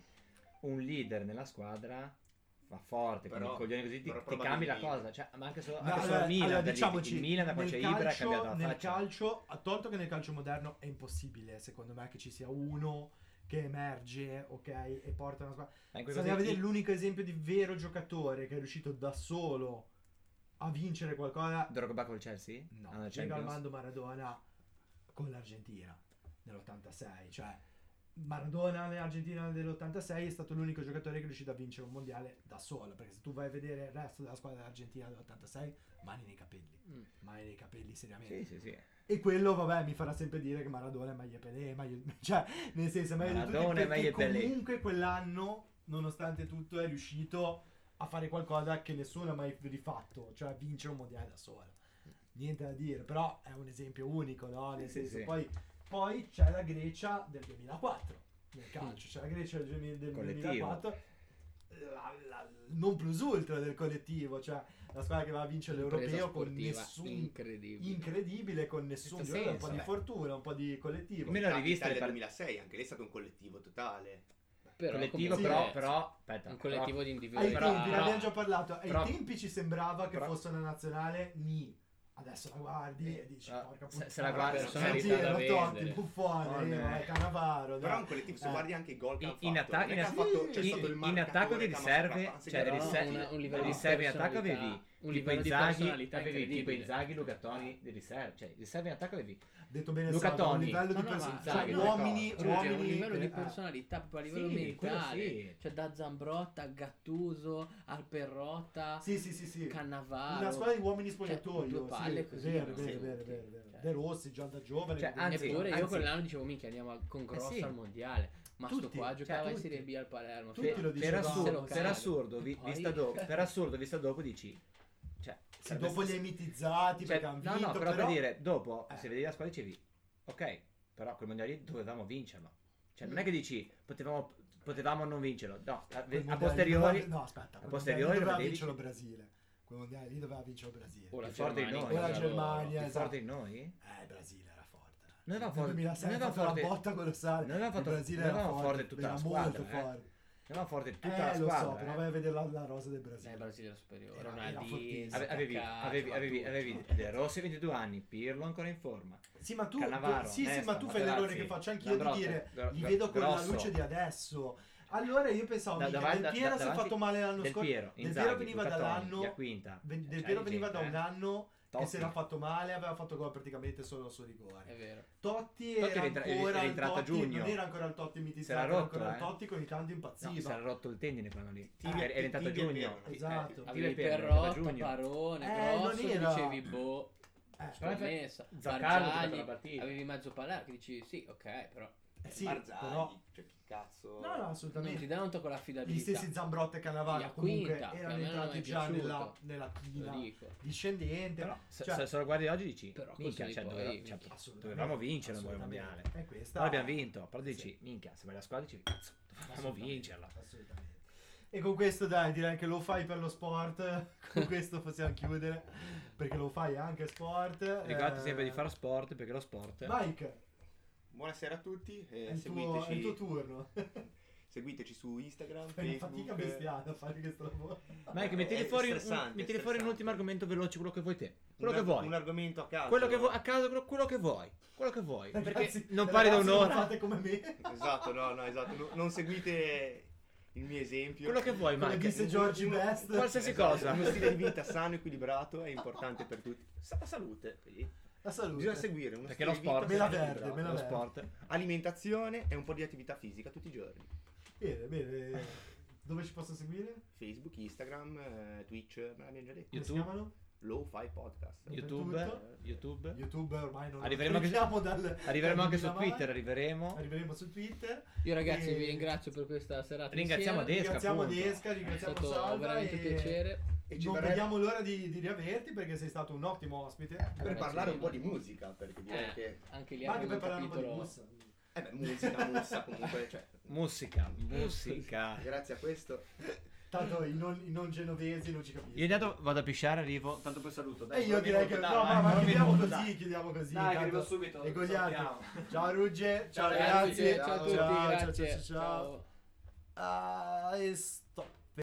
un leader nella squadra fa forte, con Però- i coglioni così ti, ti cambi la cosa, cioè, ma anche solo, No, anche solo allora, al Milan, allora, diciamoci, il Milan da quando nel c'è Ibra è cambiato la nel faccia. calcio, a tolto che nel calcio moderno è impossibile, secondo me, che ci sia uno che emerge, ok, e porta una squadra. Quelle andiamo a vedere l'unico esempio di vero giocatore che è riuscito da solo a vincere qualcosa, Drogba col Chelsea? no, Diego? Armando Maradona con l'Argentina nell'86, cioè Maradona nell'Argentina dell'86 è stato l'unico giocatore che è riuscito a vincere un mondiale da solo, perché se tu vai a vedere il resto della squadra dell'Argentina dell'86, mani nei capelli, Mm. mani nei capelli seriamente. Sì, sì, sì. E quello, vabbè, mi farà sempre dire che Maradona è meglio Pelé, meglio, cioè, nel senso, è meglio Maradona è meglio Pelé. comunque quell'anno, nonostante tutto, è riuscito a fare qualcosa che nessuno ha mai rifatto, cioè a vincere un mondiale da solo. Niente da dire, però è un esempio unico, no? Nel senso, sì. Poi, poi c'è la Grecia del 2004 nel calcio, c'è la Grecia del, 2000 del Collettivo. 2004, la, la- non plus ultra del collettivo, cioè la squadra che va a vincere l'europeo con nessun incredibile. incredibile con nessun giocatore, un po' di fortuna, un po' di collettivo. Me Italia le par- 2006, anche lì è stato un collettivo totale. Però collettivo, comunque però, però, aspetta, un collettivo di Ai individualità. però- tempi, ne però- abbiamo già parlato, ai però- tempi ci sembrava che però- fosse una nazionale ni. Adesso la guardi e dici, Ah, porca se- puttana. se la guardi- Sì, da Totti. Buffone, Oh, eh. Cannavaro, Però è un collettivo, se Eh. guardi anche i gol che In- in fatto, attacco- non è in che att- fatto- c'è in- stato il in attacco di riserve, cioè, riserve- una- un livello di riserve in attacco avevi un tipo livello di Inzaghi, personalità avevi tipo. Inzaghi, Lugatoni di riserve, cioè riserve in attacco avevi Detto bene Luca a un Toni. livello No, di no, perso- ma- cioè, Zaghi, uomini. Cioè, uomini un livello di personalità proprio a livello Sì, mentale. sì. Cioè da Zambrotta, Gattuso, Alperrotta, Sì, sì, sì, sì. Cannavaro. Una squadra di uomini Cioè, spogliatoio. due palle sì, così, vero, no? vero, vero. Cioè- De Rossi, già da giovane. Cioè, anzi, Eppure io anzi- quell'anno dicevo minchia andiamo al- con Grosso sì. al mondiale. Ma sto Tutti, qua cioè, giocava in tutti. Serie B al Palermo. Tutti lo per assurdo, lo assurdo, vi- Poi- vista dopo, per assurdo, vista dopo dici cioè, Sì, sarebbe dopo li hai stato- mitizzati cioè, perché hanno no, vinto, no, però, per dire, dopo, Eh. se vedi la squadra dicevi, ok, però quel mondiale lì dovevamo vincerlo. Cioè, non è che dici, potevamo, potevamo non vincerlo. No, a, a posteriori, doveva- no, aspetta, a posteriori doveva vincere il Brasile. Quel mondiale lì doveva vincere il Brasile. O la più forte di Germania, noi. O la Germania, esatto. forte di noi? Eh, il Brasile era forte. Noi avevamo Nel forte- 2006 noi ha avevamo fatto forte- una botta colossale. noi avevamo fatto- il Brasile noi era avevamo forte, forte tutta era la squadra, molto eh. forte. Avevamo forte tutta eh, la lo squadra. so, però eh. vai a vedere la, la rosa del Eh, Brasile. il Brasile era superiore. Era- Era. Ave- avevi, avevi, avevi, avevi De Rossi 22 anni, Pirlo ancora in forma. Sì, ma tu, Cannavaro, sì, sì, Nesta, ma tu fai l'errore che faccio anch'io di dire Gro- li vedo con la luce di adesso. Allora io pensavo Da- davanti- Del Piero da- si è fatto male l'anno Del scorso. Del Piero veniva dall'anno Del C'hai Piero veniva da un eh. Anno che Totti. si era fatto male, aveva fatto gol praticamente solo su rigore. È vero. Totti, Totti era, era entra- ancora era il entrato a Totti, giugno. non era ancora il Totti mitizzato, era rotto, ancora il eh. Totti con i tanti No, impazziva. si era rotto il tendine quando lì. Tibia- era, entrato a tibia e giugno. Esatto. Avevi Perrotta, a giugno. Parone, Eh, Grosso, dicevi boh, Eh, scommessa, partita. avevi mezzo Palermo che dici sì, ok, però eh sì, Barzagli, però... cioè chi cazzo... No, no, non ti assolutamente. danno tocco Gli l'affidabilità. stessi Zambrotta e Cannavaro La comunque quinta, erano entrati è già nella, nella china discendente. Però se, Cioè, se- se lo guardi oggi dici, Però minchia, cioè, poi, doveva- minchia. cioè, assolutamente, dovevamo vincere assolutamente. mondiale. E questa... Però abbiamo vinto, però dici, Sì. minchia, se vai alla squadra dici, cazzo, dovevamo Assolutamente, vincerla. assolutamente. E con questo dai, direi che lo fai per lo sport. con questo possiamo chiudere. Perché lo fai anche sport. Ricordati Eh, sempre di fare sport, perché lo sport... Mike, Buonasera a tutti, eh, è il, tuo, seguiteci, è il tuo turno. seguiteci su Instagram, Fai Facebook. fatica bestiale a fare questo lavoro. Mike, È mettili fuori, un, stressante, mettili è fuori un ultimo argomento veloce, quello che vuoi te. Quello un, che vuoi. Un argomento a caso. Quello che vuoi, a caso, quello- quello che vuoi. Quello che vuoi. Perché Ragazzi, non parli da ragazzi, non un'ora. fate come me. Esatto, no, no, esatto. No- non seguite il mio esempio. Quello che vuoi, Come Mike. disse Georgie Uno- Best. Qualsiasi Esatto, cosa. Uno stile di vita sano, equilibrato è importante per tutti. Sa- salute. La salute. Bisogna seguire uno Perché lo sport- Mela verde, mela Lo verde. sport. Alimentazione e un po' di attività fisica tutti i giorni. Bene, bene. Dove ci posso seguire? Facebook, Instagram, eh, Twitch, me l'abbiamo già detto. Come si YouTube. chiamano? Lo-Fi Podcast. YouTube. YouTube. YouTube ormai non Arriveremo anche- prendiamo dal, Arriveremo dal anche su 2009. Twitter, arriveremo. Arriveremo su Twitter. Io ragazzi E- vi ringrazio per questa serata Ringraziamo insieme. Desca, Ringraziamo appunto. Desca, È ringraziamo stato Salva veramente e piacere. E ci non verrebbe- vediamo l'ora di, di riaverti perché sei stato un ottimo ospite. per Grazie parlare un po' di musica, perché direi Eh, che... anche lì abbiamo per un parlare un po' di capitolo. Eh beh, musica, mussa, comunque, cioè, Musica, musica. grazie a questo. Tanto i non, i non genovesi non ci capiscono. Io intanto vado a pisciare, arrivo. Tanto poi saluto. E io direi che no, ma, ma chiudiamo così, chiudiamo così. Dai, tanto- arrivo subito. E salutiamo. Ciao Rugge, ciao, Ciao, ragazzi. Grazie, ciao a tutti, ciao, grazie. ciao, ciao, ciao. Ah.